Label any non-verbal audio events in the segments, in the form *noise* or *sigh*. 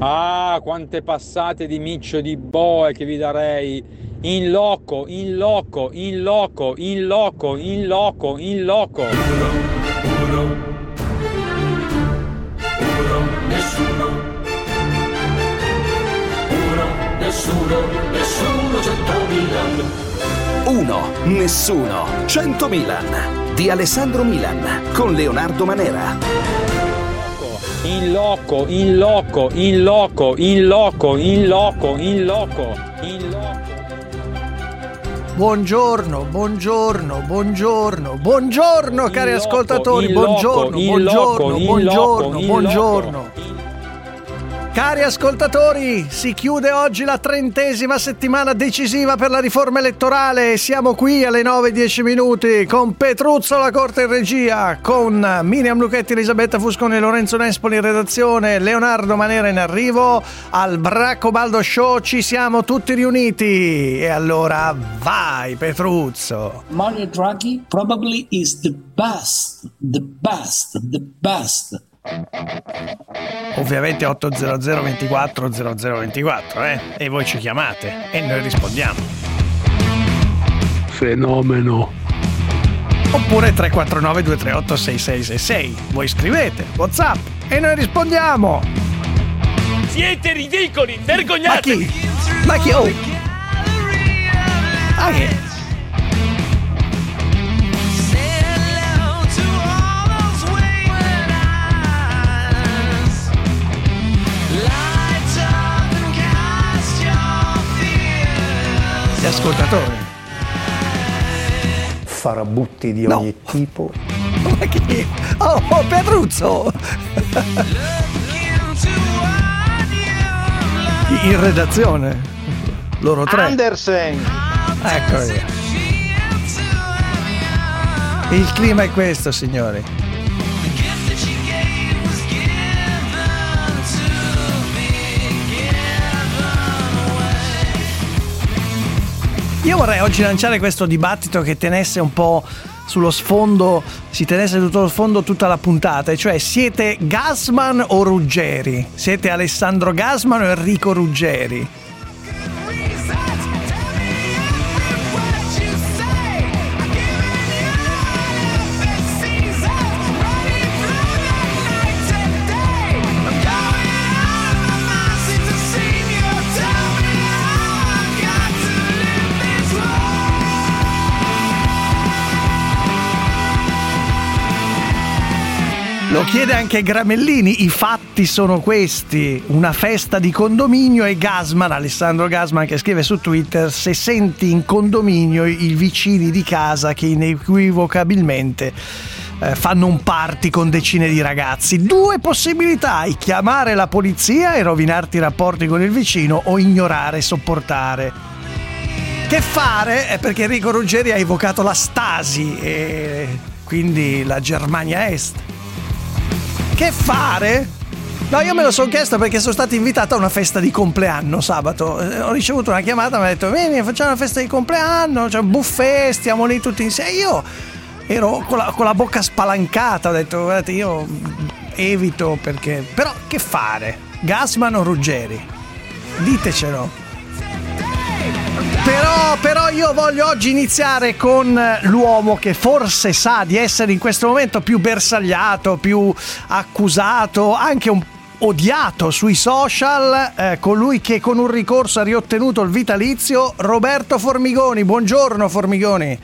Ah, quante passate di miccio di boe che vi darei. In loco, in loco, in loco, in loco, in loco, in loco. Uno, uno, uno, nessuno. Uno, nessuno, nessuno, cento Milan. Uno, nessuno, 100 Milan. Di Alessandro Milan con Leonardo Manera. In loco, in loco, in loco, in loco, in loco, in loco, in loco. Buongiorno, buongiorno, buongiorno, buongiorno cari ascoltatori, buongiorno, buongiorno, buongiorno, buongiorno. Cari ascoltatori, si chiude oggi la trentesima settimana decisiva per la riforma elettorale. Siamo qui alle 9.10 minuti con Petruzzo alla corte in regia, con Miriam Luchetti, Elisabetta Fusconi Lorenzo Nespoli in redazione, Leonardo Manera in arrivo, al Braccobaldo Show ci siamo tutti riuniti. E allora vai Petruzzo! Mario Draghi probably is the best, the best, the best. Ovviamente 800 24 0024, eh? E voi ci chiamate e noi rispondiamo. Fenomeno. Oppure 349 238 6666. Voi scrivete WhatsApp e noi rispondiamo. Siete ridicoli, Ma vergognatevi! chi? Ma chi? Oh. Ah, che? Gli ascoltatori. farabutti di No. ogni tipo. *laughs* Ma chi? Oh, oh Petruzzo! In redazione. Loro tre. Andersen! Ecco. Il clima è questo, signori. Io vorrei oggi lanciare questo dibattito che tenesse un po' sullo sfondo, si tenesse tutto lo sfondo tutta la puntata, cioè siete Gasman o Ruggeri? Siete Alessandro Gasman o Enrico Ruggeri? Lo chiede anche Gramellini, i fatti sono questi, una festa di condominio e Gasman, Alessandro Gasman che scrive su Twitter, se senti in condominio i vicini di casa che inequivocabilmente eh, fanno un party con decine di ragazzi. Due possibilità, chiamare la polizia e rovinarti i rapporti con il vicino o ignorare e sopportare. Che fare? È perché Enrico Ruggeri ha evocato la Stasi e quindi la Germania Est. Che fare? No, io me lo sono chiesto perché sono stato invitato a una festa di compleanno sabato. Eh, Ho ricevuto una chiamata, mi ha detto: Vieni, facciamo una festa di compleanno, c'è un buffet, stiamo lì tutti insieme. Io ero con la, con la bocca spalancata, ho detto: Guardate, io evito perché. Però che fare? Gasman o Ruggeri? Ditecelo. Però, però io voglio oggi iniziare con l'uomo che forse sa di essere in questo momento più bersagliato, più accusato, anche un odiato sui social, eh, colui che con un ricorso ha riottenuto il vitalizio, Roberto Formigoni. Buongiorno Formigoni.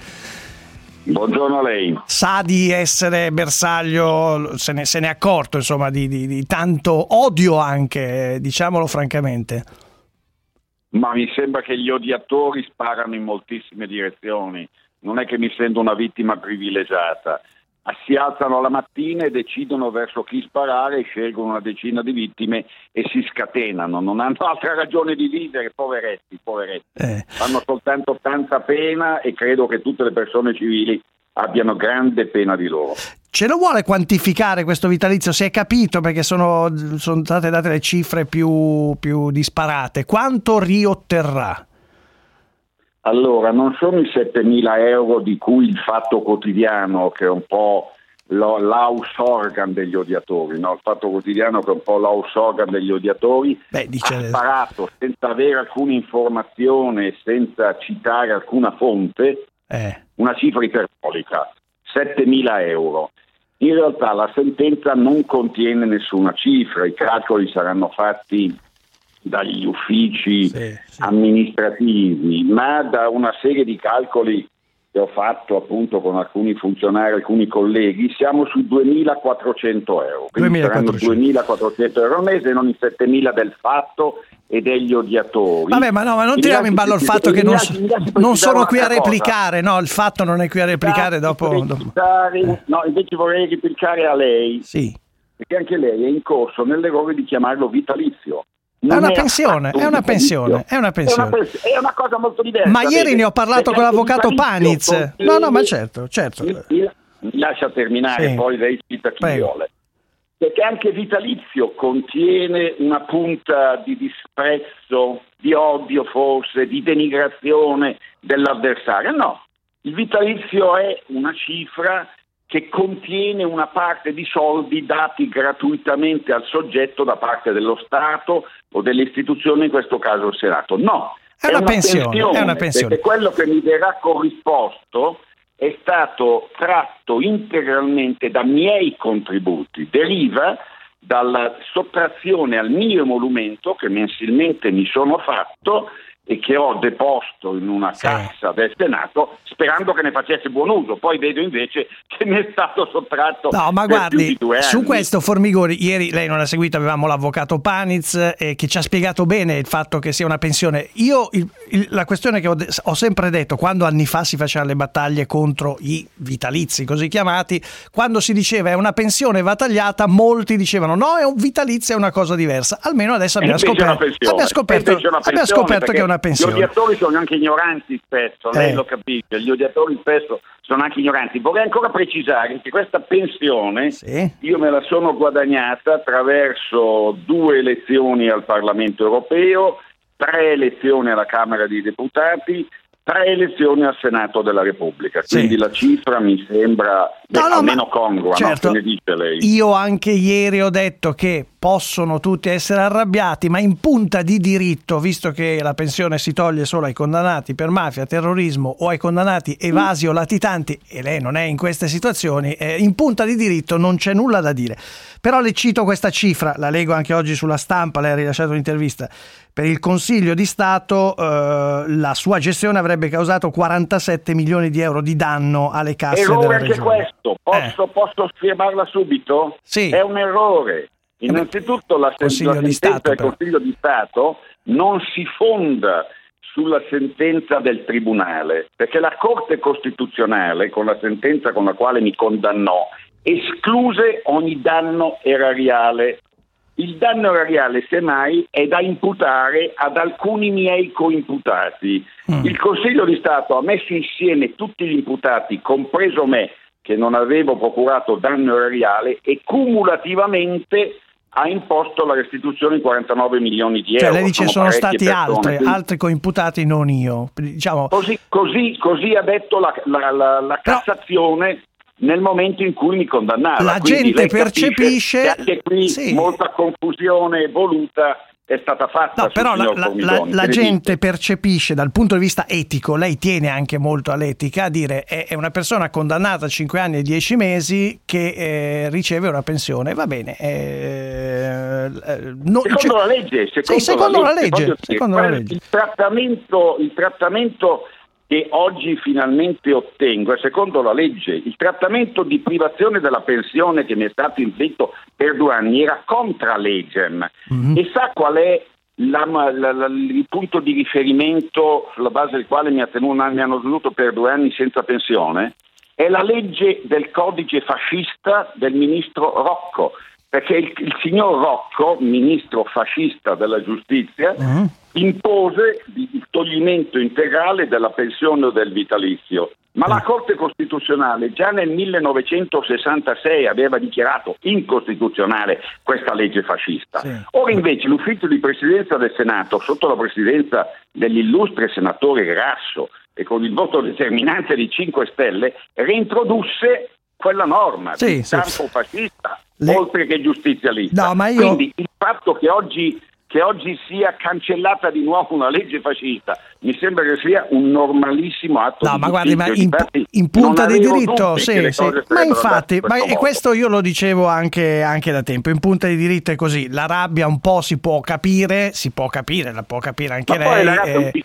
Buongiorno a lei. Sa di essere bersaglio, se ne, se ne è accorto insomma di, di- di tanto odio anche, diciamolo francamente. Ma mi sembra che gli odiatori sparano in moltissime direzioni. Non è che mi sento una vittima privilegiata. Si alzano la mattina e decidono verso chi sparare, scelgono una decina di vittime e si scatenano. Non hanno *laughs* altra ragione di vivere, poveretti, poveretti. Eh. Fanno soltanto tanta pena e credo che tutte le persone civili abbiano grande pena di loro. Ce lo vuole quantificare questo vitalizio? Si è capito perché sono, sono state date le cifre più, più disparate. Quanto riotterrà? Allora, non sono i 7.000 euro di cui il Fatto Quotidiano, che è un po' l'house organ degli odiatori, no? il fatto quotidiano che è un po' l'house organ degli odiatori, Beh, dice- ha sparato senza avere alcuna informazione, senza citare alcuna fonte, Eh, una cifra iperbolica, 7.000 euro. In realtà la sentenza non contiene nessuna cifra, i calcoli saranno fatti dagli uffici Sì, sì. amministrativi, ma da una serie di calcoli che ho fatto appunto con alcuni funzionari, alcuni colleghi, siamo su 2.400 euro. Quindi 2.400. saranno 2.400 euro al mese non i 7.000 del fatto e degli odiatori. Vabbè, ma no, ma non tiriamo in ballo il fatto che non, non sono qui a cosa. replicare, no, il fatto non è qui a replicare dopo... Vorrei dopo- replicare- No, invece vorrei replicare a lei, Sì. perché anche lei è in corso nell'errore di chiamarlo vitalizio. È una pensione, è una un pensione, è una pensione. pens- È una cosa molto diversa. Ma ieri vede? ne ho parlato Perché con l'avvocato Paniz. No, no, ma certo, certo. Mi, mi- mi lascia terminare, Sì. poi lei cita chi Prego. vuole. Perché anche vitalizio contiene una punta di disprezzo, di odio forse, di denigrazione dell'avversario. No, il vitalizio è una cifra che contiene una parte di soldi dati gratuitamente al soggetto da parte dello Stato o delle istituzioni, in questo caso il Senato. No, È una pensione, è una pensione. Perché quello che mi verrà corrisposto è stato tratto integralmente da miei contributi, deriva dalla sottrazione al mio emolumento che mensilmente mi sono fatto e che ho deposto in una Sì. cassa del Senato sperando che ne facesse buon uso. Poi vedo invece che mi è stato sottratto No, ma guardi, su questo Formigoni, ieri lei non ha seguito, avevamo l'avvocato Paniz eh, che ci ha spiegato bene il fatto che sia una pensione. Io il- il- la questione che ho, de- ho sempre detto, quando anni fa si facevano le battaglie contro i vitalizi così chiamati, quando si diceva è una pensione va tagliata, molti dicevano no, è un vitalizio, è una cosa diversa. Almeno adesso abbiamo una scoperto, abbiamo scoperto, una abbiamo pensione, scoperto che è perché una pensione. Gli odiatori sono anche ignoranti spesso, lei Eh. lo capisce, gli odiatori spesso sono anche ignoranti. Vorrei ancora precisare che questa pensione Sì. io me la sono guadagnata attraverso due elezioni al Parlamento europeo, tre elezioni alla Camera dei Deputati, tre elezioni al Senato della Repubblica. Sì. Quindi la cifra mi sembra beh, No, no, almeno ma- congrua, no? certo. Che ne dice lei? Io anche ieri ho detto che possono tutti essere arrabbiati, ma in punta di diritto, visto che la pensione si toglie solo ai condannati per mafia, terrorismo o ai condannati evasi o latitanti, e lei non è in queste situazioni, eh, in punta di diritto non c'è nulla da dire. Però le cito questa cifra, la leggo anche oggi sulla stampa, lei ha rilasciato un'intervista. Per il Consiglio di Stato eh, la sua gestione avrebbe causato 47 milioni di euro di danno alle casse Errore della anche regione. Questo, posso, posso firmarla subito? Eh. Sì. È un errore. Innanzitutto la, sen- sentenza del. Consiglio di Stato non si fonda sulla sentenza del Tribunale, perché la Corte Costituzionale, con la sentenza con la quale mi condannò, escluse ogni danno erariale. Il danno erariale, semmai, è da imputare ad alcuni miei coimputati. Mm. Il Consiglio di Stato ha messo insieme tutti gli imputati, compreso me, che non avevo procurato danno erariale, e cumulativamente ha imposto la restituzione di 49 milioni di Cioè, euro. lei dice sono parecchie stati persone, altri, quindi- altri coimputati, non io. Diciamo, Così, così- così ha detto la, la- la- la Cassazione nel momento in cui mi condannava. La Quindi gente percepisce- che anche qui Sì. molta confusione voluta è stata fatta. No, però la, la- la- la gente percepisce dal punto di vista etico, lei tiene anche molto all'etica, a dire è, è una persona condannata a 5 anni e 10 mesi che eh, riceve una pensione, va bene. eh, eh, no- Secondo cioè- la legge, secondo, Sì, secondo la legge, dire, secondo la quel- legge. Il, trattamento, il trattamento che oggi finalmente ottengo è secondo la legge. Il trattamento di privazione della pensione che mi è stato inflitto per due anni era contra legem. Mhm. E sa qual è la- la- la- il punto di riferimento sulla base del quale mi, ha tenuto- mi hanno tenuto per due anni senza pensione? È la legge del codice fascista del ministro Rocco, perché il, il signor Rocco, ministro fascista della giustizia, Mhm. Impose il toglimento integrale della pensione o del vitalizio. Ma la Corte Costituzionale già nel 1966 aveva dichiarato incostituzionale questa legge fascista. Sì. Ora invece l'ufficio di presidenza del Senato, sotto la presidenza dell'illustre senatore Grasso e con il voto determinante di 5 Stelle, reintrodusse quella norma Sì, di sì. campo fascista, Le- oltre che giustizialista. No, io- Quindi il fatto che oggi, che oggi sia cancellata di nuovo una legge fascista mi sembra che sia un normalissimo atto No, di ma guardi, ma in, in punta di diritto, sì, sì. ma infatti, ma- e questo io lo dicevo anche, anche da tempo, in punta di diritto è così, la rabbia un po' si può capire, si può capire, la può capire anche Ma poi lei. la rabbia, eh,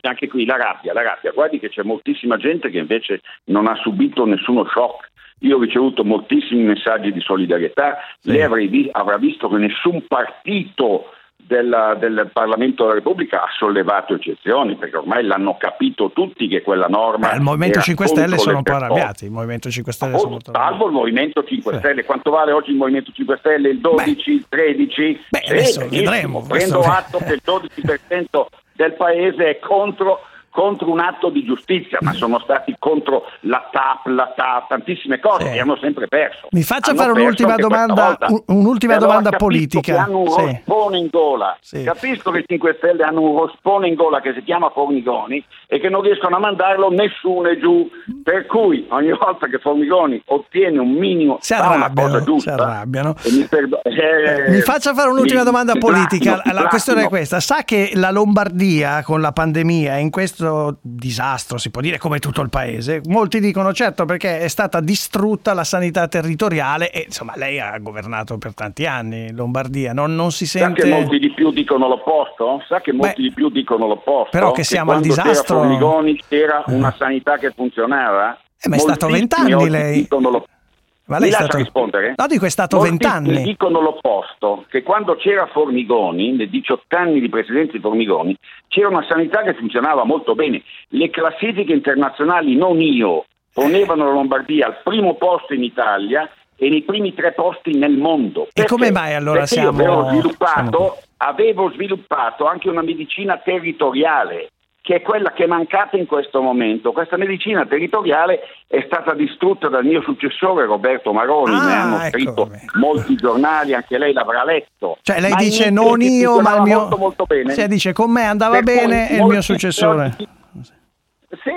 anche qui la rabbia, la rabbia, guardi che c'è moltissima gente che invece non ha subito nessuno shock. Io ho ricevuto moltissimi messaggi di solidarietà, lei avrà visto che nessun partito della- del Parlamento della Repubblica ha sollevato eccezioni, perché ormai l'hanno capito tutti che quella norma... eh, il Movimento era 5 Stelle sono un po' arrabbiati, il Movimento 5 Stelle sono molto Salvo il Movimento 5 Sì. Stelle, quanto vale oggi il Movimento 5 Stelle? Il 12, il 13? Beh, adesso vedremo, Prendo questo- atto che il 12% del paese è contro, contro un atto di giustizia, ma sono stati contro la TAP, la TAP, tantissime cose Sì. e hanno sempre perso. Mi faccia Hanno fare un'ultima domanda- un'ultima allora domanda politica. Hanno un Sì. rospone in gola. Sì. Capisco che i 5 Stelle hanno un rospone in gola che si chiama Formigoni e che non riescono a mandarlo nessuno giù. Per cui ogni volta che Formigoni ottiene un minimo Si arrabbiano, cosa giusta, si arrabbiano. mi, perdo- eh, Mi faccia fare un'ultima mi- domanda politica. mi La questione è questa: sa che la Lombardia con la pandemia, in questo disastro, si può dire come tutto il paese, molti dicono certo perché è stata distrutta la sanità territoriale e insomma lei ha governato per tanti anni Lombardia, non, non si Sa sente... che molti di più dicono l'opposto? Sa che molti Beh, di più dicono l'opposto? però che siamo al quando disastro- C'era Formigoni c'era una sanità che funzionava? Eh, ma è stato vent'anni lei. dicono l'opposto. Ma lei Mi lascia stato... rispondere? No, dico è stato vent'anni. dicono l'opposto, che quando c'era Formigoni, nei 18 anni di presidenza di Formigoni, c'era una sanità che funzionava molto bene. Le classifiche internazionali, non io, ponevano la Lombardia al primo posto in Italia e nei primi tre posti nel mondo. E come mai allora Perché siamo- Io avevo sviluppato, siamo- avevo sviluppato anche una medicina territoriale che è quella che è mancata in questo momento. Questa medicina territoriale è stata distrutta dal mio successore Roberto Maroni, Ah, ne hanno ecco scritto come. molti giornali, anche lei l'avrà letto. Cioè lei Ma dice non io, ma il mio... molto, molto bene. Cioè, dice con me andava Per bene e il mio successore. Se,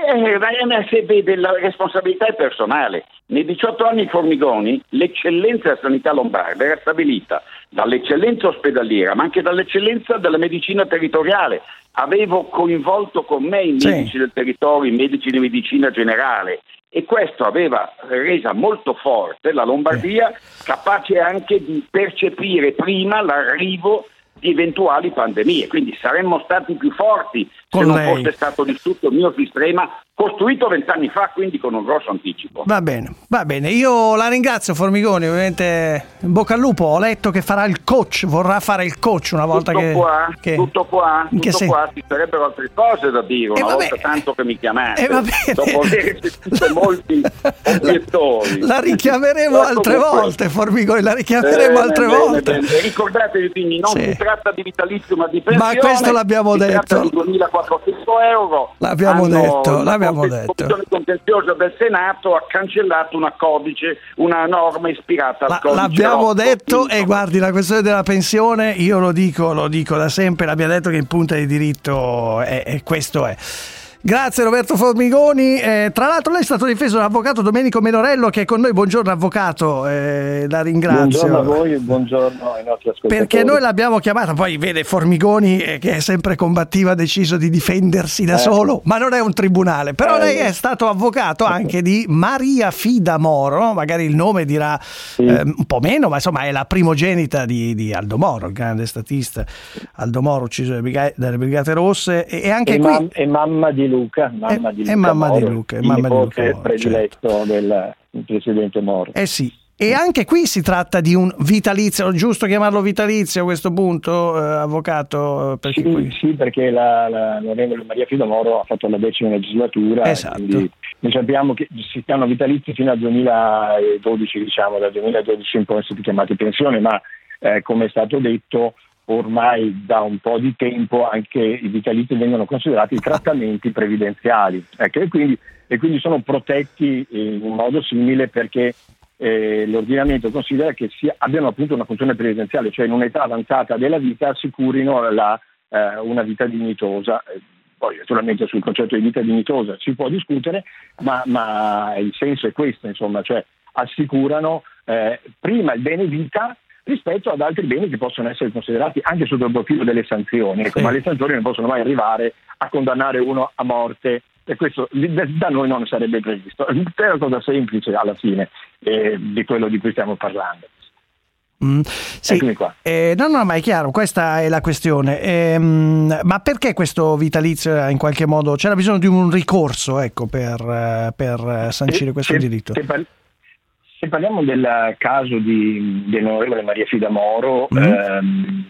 se vede la responsabilità è personale. Nei 18 anni Formigoni l'eccellenza della sanità lombarda era stabilita dall'eccellenza ospedaliera, ma anche dall'eccellenza della medicina territoriale. Avevo coinvolto con me i Sì. medici del territorio, i medici di medicina generale e questo aveva resa molto forte la Lombardia, capace anche di percepire prima l'arrivo di eventuali pandemie. Quindi saremmo stati più forti Con se non lei. fosse stato distrutto il mio sistema, costruito vent'anni fa, quindi con un grosso anticipo. Va bene, va bene. Io la ringrazio Formigoni, ovviamente in bocca al lupo. Ho letto che farà il coach, vorrà fare il coach una volta tutto che... qua, che- tutto qua, in tutto qua, ci sarebbero altre cose da dire Eh, una volta tanto che mi chiamate. Eh, va bene. Dopo aver sentito molti obiettori. La richiameremo Ma altre volte, Formigoni, la richiameremo Bene, altre bene, volte. bene. Ricordatevi quindi, non Sì. si tratta di vitalizio ma di pensione. questo l'abbiamo si tratta detto. di 2400 euro. L'abbiamo detto, la l'abbiamo Corte- detto. Commissione contenziosa del Senato ha cancellato una codice, una norma ispirata al La- codice l'abbiamo Rocco, detto quindi, e guardi la questione della pensione io lo dico, lo dico da sempre l'abbiamo detto che in punta di diritto è, è- questo è Grazie Roberto Formigoni. Eh, tra l'altro lei è stato difeso dall'avvocato Domenico Menorello che è con noi. Buongiorno avvocato, eh, la ringrazio. Buongiorno a voi e buongiorno ai nostri ascoltatori. Perché noi l'abbiamo chiamata, poi vede Formigoni eh, che è sempre combattiva, ha deciso di difendersi da solo, ma non è un tribunale. Però Eh, lei è stato avvocato anche di Maria Fida Moro, magari il nome dirà eh, un po' meno, ma insomma è la primogenita di, di Aldo Moro, il grande statista Aldo Moro ucciso dalle Brigate, Rosse. E, e anche e, qui... mam- e mamma di Luca, mamma di Luca mamma di Moro, Luca, e il mamma di Luca Moro, prediletto del presidente Moro. Eh sì. E anche qui si tratta di un vitalizio, giusto chiamarlo vitalizio a questo punto, eh, avvocato? Perché Sì, qui... sì, perché l'onorevole Maria Fido Moro ha fatto la decima legislatura, Esatto. noi sappiamo che si chiamano vitalizi fino al 2012, diciamo, dal 2012 in poi sono chiamati pensione, ma eh, come è stato detto ormai da un po' di tempo anche i vitalizi vengono considerati trattamenti previdenziali ecco, e, quindi, e quindi sono protetti in modo simile perché eh, l'ordinamento considera che sia- abbiano appunto una funzione previdenziale, cioè in un'età avanzata della vita assicurino la, eh, una vita dignitosa. Poi naturalmente sul concetto di vita dignitosa si può discutere, ma, ma il senso è questo, insomma, cioè assicurano eh, prima il bene vita rispetto ad altri beni che possono essere considerati anche sotto il profilo delle sanzioni, ecco, Sì. ma le sanzioni non possono mai arrivare a condannare uno a morte e questo da noi non sarebbe previsto. È una cosa semplice alla fine eh, di quello di cui stiamo parlando. Mm, sì. Eccomi qua. Eh, no, no, ma è chiaro, questa è la questione. Ehm, ma perché questo vitalizio eh, in qualche modo c'era bisogno di un ricorso ecco, per, eh, per eh, sancire questo se- diritto? Se, se parliamo del caso di, dell'onorevole Maria Fida Moro, Mhm. ehm,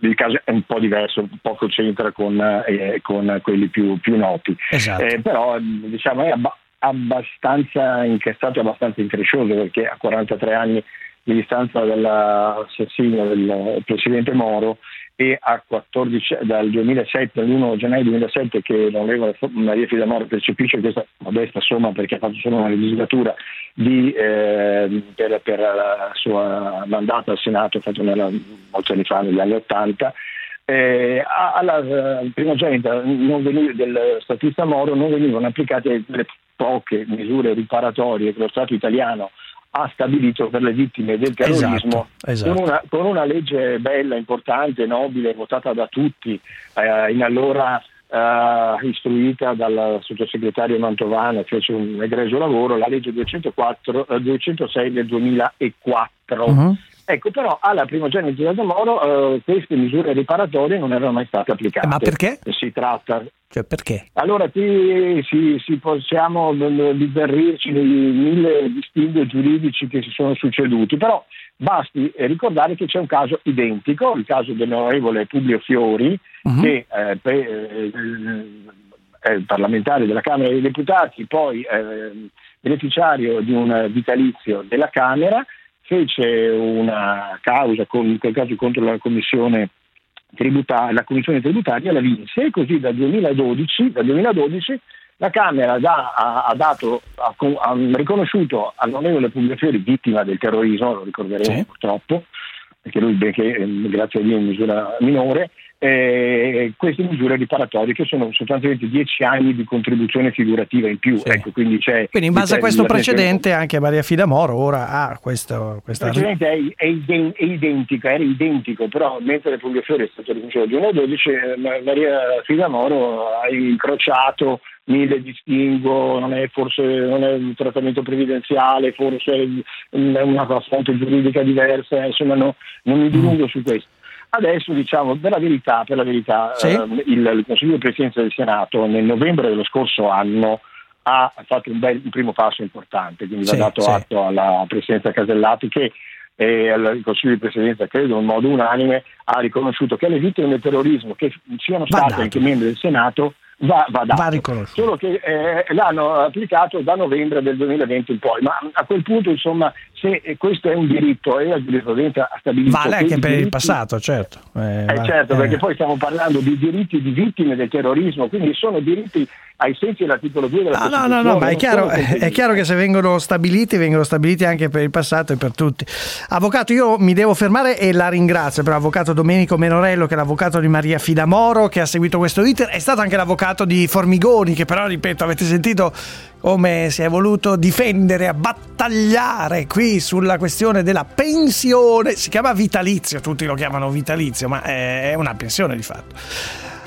il caso è un po' diverso, poco c'entra con, eh, con quelli più, più noti. Esatto. Eh, però diciamo, è abba- abbastanza incassato, abbastanza increscioso perché a 43 anni di distanza dall'assassinio del presidente Moro e a 14, dal 2007, all'1 gennaio 2007 che l'onorevole Maria Fida Moro percepisce questa modesta somma perché ha fatto solo una legislatura di, eh, per, per la sua mandato al Senato fatto nella, molti anni fa, negli anni 80, eh, alla eh, primogenita del statista Moro non venivano applicate le poche misure riparatorie che lo Stato italiano ha stabilito per le vittime del terrorismo Esatto, esatto. Con, una, con una legge bella, importante, nobile, votata da tutti, eh, in allora eh, istruita dal sottosegretario Mantovano, fece un egregio lavoro, la legge 204, eh, 206 del 2004. Mhm. Ecco, però alla primogenita da Moro eh, queste misure riparatorie non erano mai state applicate. Ma perché? Si tratta. Cioè, perché? Allora qui si, si possiamo bizzarrirci nei mille distinguo giuridici che si sono succeduti, però basti eh, ricordare che c'è un caso identico, il caso dell'onorevole Publio Fiori, Mhm. che eh, pre- eh, parlamentare della Camera dei Deputati, poi eh, beneficiario di un vitalizio della Camera, fece una causa, con, in quel caso contro la Commissione tributaria, la Commissione tributaria la vinse e così dal 2012, dal 2012 la Camera dà- ha, ha dato, ha, ha riconosciuto all'onorevole Publio Fiori vittima del terrorismo, lo ricorderemo Sì. purtroppo, perché lui benché eh, grazie a Dio in misura minore, eh, queste misure riparatorie che sono sostanzialmente dieci anni di contribuzione figurativa in più. Sì. Ecco, quindi, c'è Quindi in base a questo il- precedente anche Maria Fida Moro ora ha questo, Il questa... precedente è, è iden- è identico, era identico, però mentre Publio Fiori è stato riconosciuto 2012, eh, Ma- Maria Fida Moro ha incrociato mille distinguo, non è forse non è un trattamento previdenziale, forse è una fonte giuridica diversa, insomma no- non mi dilungo su questo. Adesso diciamo per la verità, per la verità Sì. ehm, il, il Consiglio di Presidenza del Senato nel novembre dello scorso anno ha fatto un, bel, un primo passo importante, quindi Sì, va dato sì. atto alla Presidenza Casellati che e al Consiglio di Presidenza, credo in modo unanime, ha riconosciuto che le vittime del terrorismo, che siano state anche membri del Senato, va, va dato. Va riconosciuto. Solo che eh, l'hanno applicato da novembre del 2020 in poi, ma a quel punto, insomma, se eh, questo è un diritto e la giurisprudenza ha stabilito Vale che anche per il diritti- passato, certo. Eh, eh, va- certo, eh. perché poi stiamo parlando di diritti di vittime del terrorismo, quindi sono diritti ai sensi dell'articolo 2 della Ah, no, Costituzione. no, no, ma è chiaro, sono è chiaro che se vengono stabiliti, vengono stabiliti anche per il passato e per tutti. Avvocato, io mi devo fermare e la ringrazio per l'avvocato Domenico Menorello, che è l'avvocato di Maria Fidamoro, che ha seguito questo iter, è stato anche l'avvocato di Formigoni, che però, ripeto, avete sentito come si è voluto difendere, a battagliare qui sulla questione della pensione, si chiama vitalizio, tutti lo chiamano vitalizio, ma è una pensione di fatto.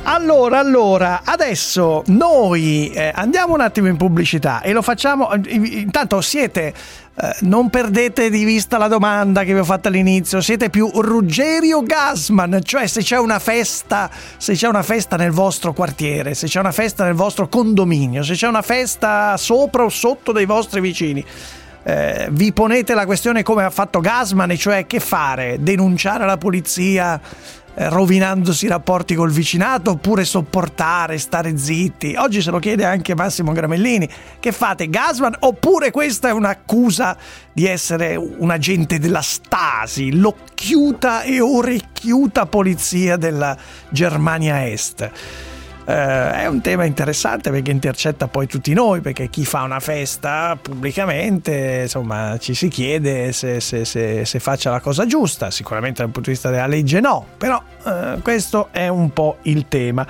Allora, allora, adesso noi eh, andiamo un attimo in pubblicità e lo facciamo. Intanto siete, eh, non perdete di vista la domanda che vi ho fatto all'inizio, siete più Ruggeri o Gasman? Cioè se c'è una festa, se c'è una festa nel vostro quartiere, se c'è una festa nel vostro condominio, se c'è una festa sopra o sotto dei vostri vicini. Eh, vi ponete la questione come ha fatto Gasman, e cioè che fare? Denunciare la polizia eh, rovinandosi i rapporti col vicinato oppure sopportare, stare zitti? Oggi se lo chiede anche Massimo Gramellini. Che fate, Gasman? Oppure questa è un'accusa di essere un agente della Stasi, l'occhiuta e orecchiuta polizia della Germania Est? Eh, è un tema interessante perché intercetta poi tutti noi, perché chi fa una festa pubblicamente, insomma, ci si chiede se, se- se- se faccia la cosa giusta, sicuramente dal punto di vista della legge no, però eh, questo è un po' il tema.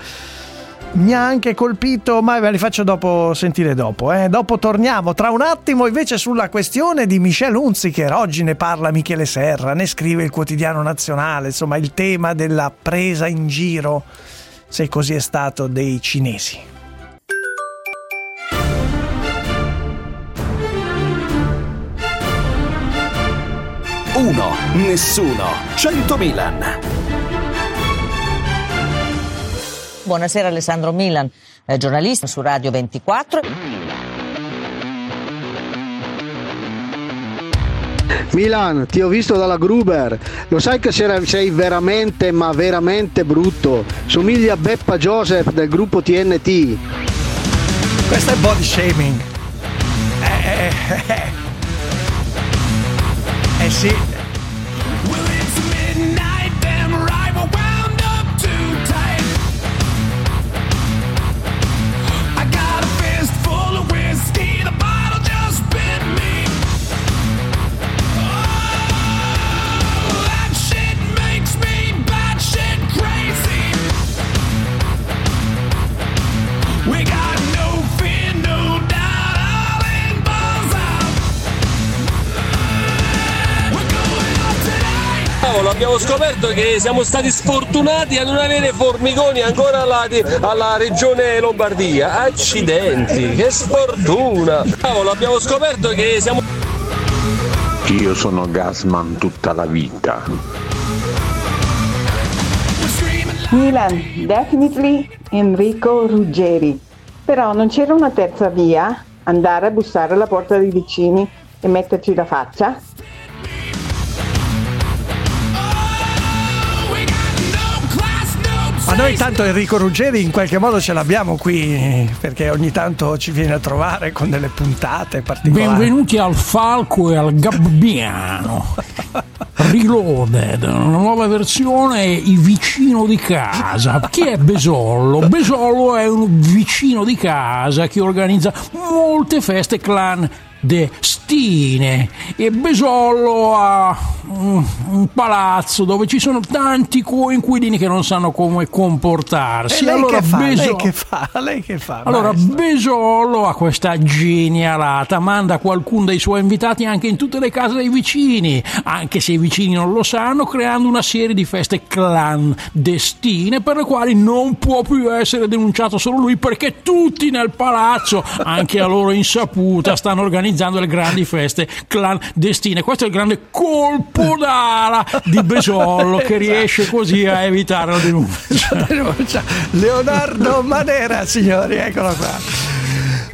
mi ha anche colpito, ma ve li faccio dopo sentire dopo. Eh. Dopo torniamo tra un attimo invece sulla questione di Michel Hunziker. Oggi ne parla Michele Serra, ne scrive il quotidiano nazionale, insomma il tema della presa in giro, se così è stato, dei cinesi. Uno, nessuno, 100 Milan. Buonasera Alessandro Milan, eh, giornalista su Radio 24. Milan, ti ho visto dalla Gruber, lo sai che sei veramente ma veramente brutto, somigli a Beppa Joseph del gruppo TNT. Questo è body shaming. Eh, eh, eh. eh sì. Abbiamo scoperto che siamo stati sfortunati a non avere formigoni ancora alla, alla regione Lombardia. Accidenti, che sfortuna! Paolo, abbiamo scoperto che siamo. Io sono Gasman tutta la vita. Milan, definitely Enrico Ruggeri. Però non c'era una terza via? Andare a bussare alla porta dei vicini e metterci la faccia? Noi tanto Enrico Ruggeri in qualche modo ce l'abbiamo qui perché ogni tanto ci viene a trovare con delle puntate particolari. Benvenuti al Falco e al Gabbiano. Reloaded, una nuova versione, i vicino di casa. Chi è Besollo? Besollo è un vicino di casa che organizza molte feste clan destine e Besollo ha un, palazzo dove ci sono tanti coinquilini che non sanno come comportarsi. E lei allora, che fa? Beso- Lei che fa? Lei che fa? allora? Besollo ha questa genialata, manda qualcuno dei suoi invitati anche in tutte le case dei vicini, anche se i vicini non lo sanno, creando una serie di feste clandestine per le quali non può più essere denunciato solo lui perché tutti nel palazzo, anche a loro insaputa, stanno organizzando le grandi feste clandestine. Questo è il grande colpo d'ala di Besollo che riesce così a evitare la denuncia. *laughs* Denuncia. Leonardo Manera, signori, eccolo qua.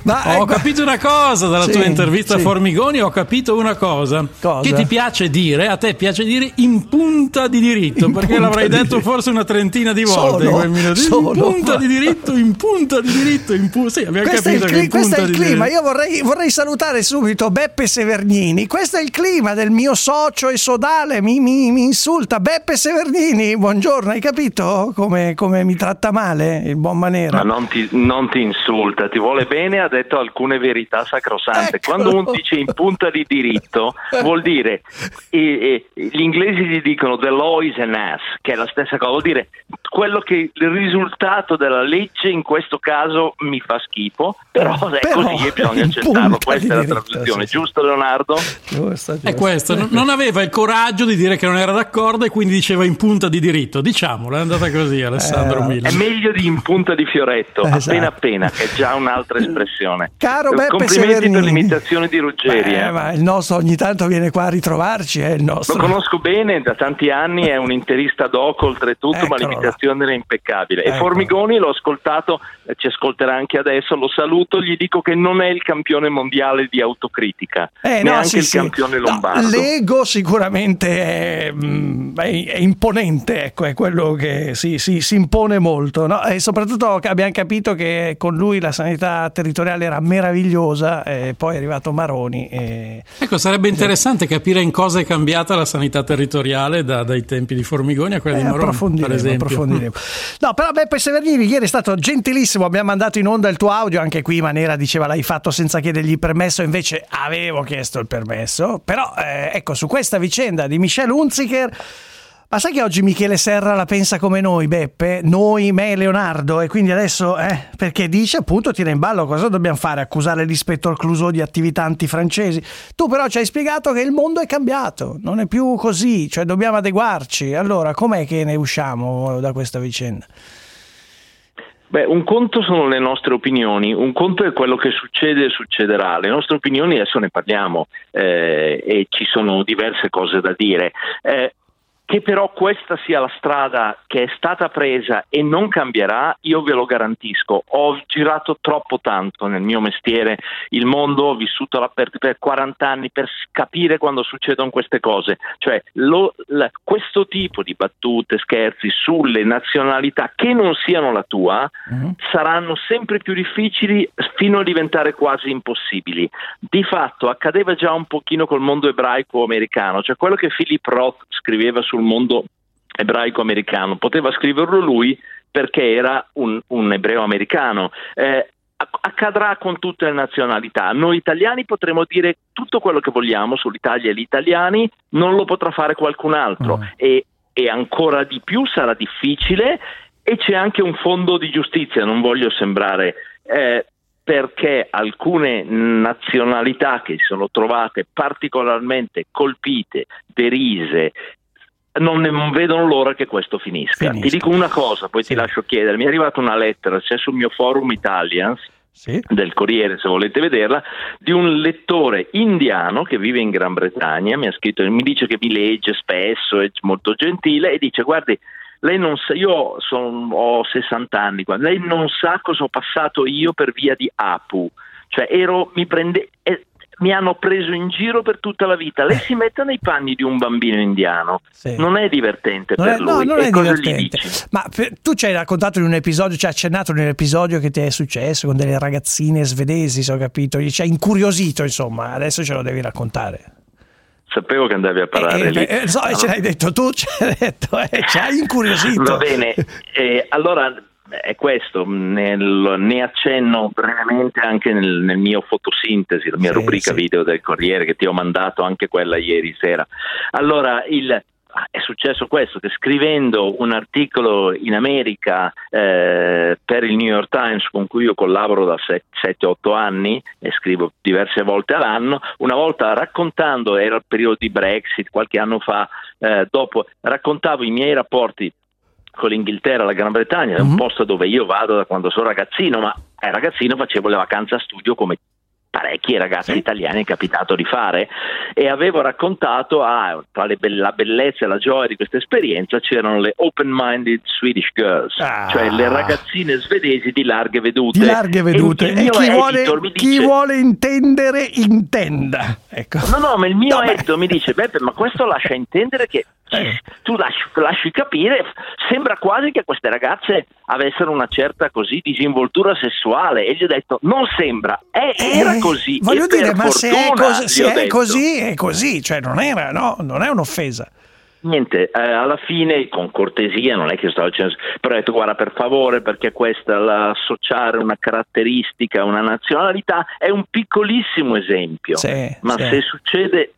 Ma ho ecco- capito una cosa dalla Sì, tua intervista sì. a Formigoni, ho capito una cosa, Cosa? che ti piace dire, a te piace dire in punta di diritto, In perché l'avrei di detto diritto. forse una trentina di volte Solo? in. Solo? In punta di diritto, in punta di diritto, in punta. Sì, abbiamo Questo è il, capito cli- in questo è il di clima. diritto. Io vorrei, vorrei salutare subito Beppe Severnini. Questo è il clima del mio socio e sodale. Mi, mi- mi insulta. Beppe Severnini, buongiorno. Hai capito come, come mi tratta male il buon Manera? Ma non ti, non ti insulta, ti vuole bene, ha detto alcune verità sacrosante. Eccolo. Quando uno dice in punta di diritto, vuol dire, eh, eh, gli inglesi gli dicono the law is an ass, che è la stessa cosa, vuol dire quello che il risultato della legge in questo caso mi fa schifo, però è Però, così e bisogna accettarlo. Questa di è la traduzione, sì, sì. giusto Leonardo? Giusto, È giusto. questo, non- non aveva il coraggio di dire che non era d'accordo e quindi diceva in punta di diritto. Diciamolo, è andata così Alessandro Eh, Mille. È meglio di in punta di fioretto, Esatto. appena appena, che è già un'altra espressione. Caro Eh, Beppe Complimenti Severnini. per l'imitazione di Ruggeri. Eh, eh. ma il nostro ogni tanto viene qua a ritrovarci, è il Lo conosco bene da tanti anni, è un interista doc oltretutto, ma Eccolo l'imitazione era impeccabile. E Ecco. Formigoni l'ho ascoltato, eh, ci ascolterà anche adesso, lo saluto, gli dico che non è il campione mondiale di autocritica, Eh, no, neanche sì, il sì. campione No, lombardo. l'ego sicuramente è, mm, è- è imponente, ecco, è quello che si, si- si impone molto. no? E soprattutto abbiamo capito che con lui la sanità territoriale era meravigliosa, e poi è arrivato Maroni. E... Ecco, sarebbe interessante capire in cosa è cambiata la sanità territoriale da- dai tempi di Formigoni a quelli Eh, di Moroni, per approfondiremo, esempio. approfondiremo. No, però Beppe Severnini ieri è stato gentilissimo, abbiamo mandato in onda il tuo audio, anche qui Manera diceva l'hai fatto senza chiedergli permesso, invece avevo chiesto il permesso, però eh, ecco su questa vicenda di Michel Hunziker Ma sai che oggi Michele Serra la pensa come noi, Beppe? Noi, me e Leonardo, e quindi adesso, eh, perché dice appunto, tira in ballo, cosa dobbiamo fare? Accusare l'ispettor Clouseau di attività antifrancesi? Tu però ci hai spiegato che il mondo è cambiato, non è più così, cioè dobbiamo adeguarci. Allora, com'è che ne usciamo da questa vicenda? Beh, un conto sono le nostre opinioni, un conto è quello che succede e succederà. Le nostre opinioni adesso ne parliamo eh, e ci sono diverse cose da dire. Eh, che però questa sia la strada che è stata presa e non cambierà, io ve lo garantisco. Ho girato troppo tanto nel mio mestiere il mondo, ho vissuto per, per 40 anni per capire quando succedono queste cose. Cioè, lo, la, questo tipo di battute, scherzi sulle nazionalità che non siano la tua uh-huh. saranno sempre più difficili fino a diventare quasi impossibili. Di fatto accadeva già un pochino col mondo ebraico americano, cioè quello che Philip Roth scriveva sul mondo ebraico americano. Poteva scriverlo lui perché era un, un ebreo americano. Eh, accadrà con tutte le nazionalità. Noi italiani potremo dire tutto quello che vogliamo sull'Italia e gli italiani, non lo potrà fare qualcun altro mm. e, e, ancora di più sarà difficile e c'è anche un fondo di giustizia, non voglio sembrare... Eh, perché alcune nazionalità che si sono trovate particolarmente colpite, derise, non, non, vedono l'ora che questo finisca. finisca. Ti dico una cosa, poi sì. ti lascio chiedere. Mi è arrivata una lettera, c'è sul mio forum Italians. Sì. del Corriere, se volete vederla, di un lettore indiano che vive in Gran Bretagna, mi ha scritto, mi dice che mi legge spesso, è molto gentile e dice guardi, lei non sa, io son, ho 60 anni, lei non sa cosa ho passato io per via di Apu, cioè ero, mi prende, eh, mi hanno preso in giro per tutta la vita. Lei si mette nei panni di un bambino indiano, sì. non è divertente non per è, lui. No, non è divertente. Ma per, tu ci hai raccontato in un episodio, ci hai accennato nell'episodio che ti è successo con delle ragazzine svedesi, se ho capito, ci ha incuriosito, insomma, adesso ce lo devi raccontare. Sapevo che andavi a parlare eh, lì. Eh, so, no. ce l'hai detto tu, *laughs* ce l'hai detto, eh, ci hai *laughs* incuriosito. Va bene, eh, allora è questo, nel, ne accenno brevemente anche nel, nel, mio fotosintesi, la mia sì, rubrica sì. video del Corriere che ti ho mandato anche quella ieri sera. Allora, il, è successo questo, che scrivendo un articolo in America eh, per il New York Times con cui io collaboro da 7-8 anni e scrivo diverse volte all'anno, una volta raccontando, era il periodo di Brexit, qualche anno fa, eh, dopo raccontavo i miei rapporti con l'Inghilterra, la Gran Bretagna, è un mm-hmm. posto dove io vado da quando sono ragazzino, ma eh, ragazzino facevo le vacanze a studio come parecchi ragazzi sì. italiani è capitato di fare e avevo raccontato ah, tra be- la bellezza e la gioia di questa esperienza c'erano le open-minded Swedish girls ah. cioè le ragazzine svedesi di larghe vedute di larghe vedute e, e chi, vuole, chi dice, vuole, intendere intenda ecco. no no ma il mio no, editor mi dice Beppe ma questo lascia intendere che eh. tu lasci, lasci, capire, sembra quasi che queste ragazze avessero una certa così disinvoltura sessuale e gli ho detto non sembra, è, eh, era così. Voglio dire, ma se è, cos- se è così, è così, cioè non, era, no, non è un'offesa. Niente, eh, alla fine con cortesia, non è che sto dicendo, però ho detto guarda per favore perché questa, l'associare una caratteristica, una nazionalità è un piccolissimo esempio, sì, ma sì. se succede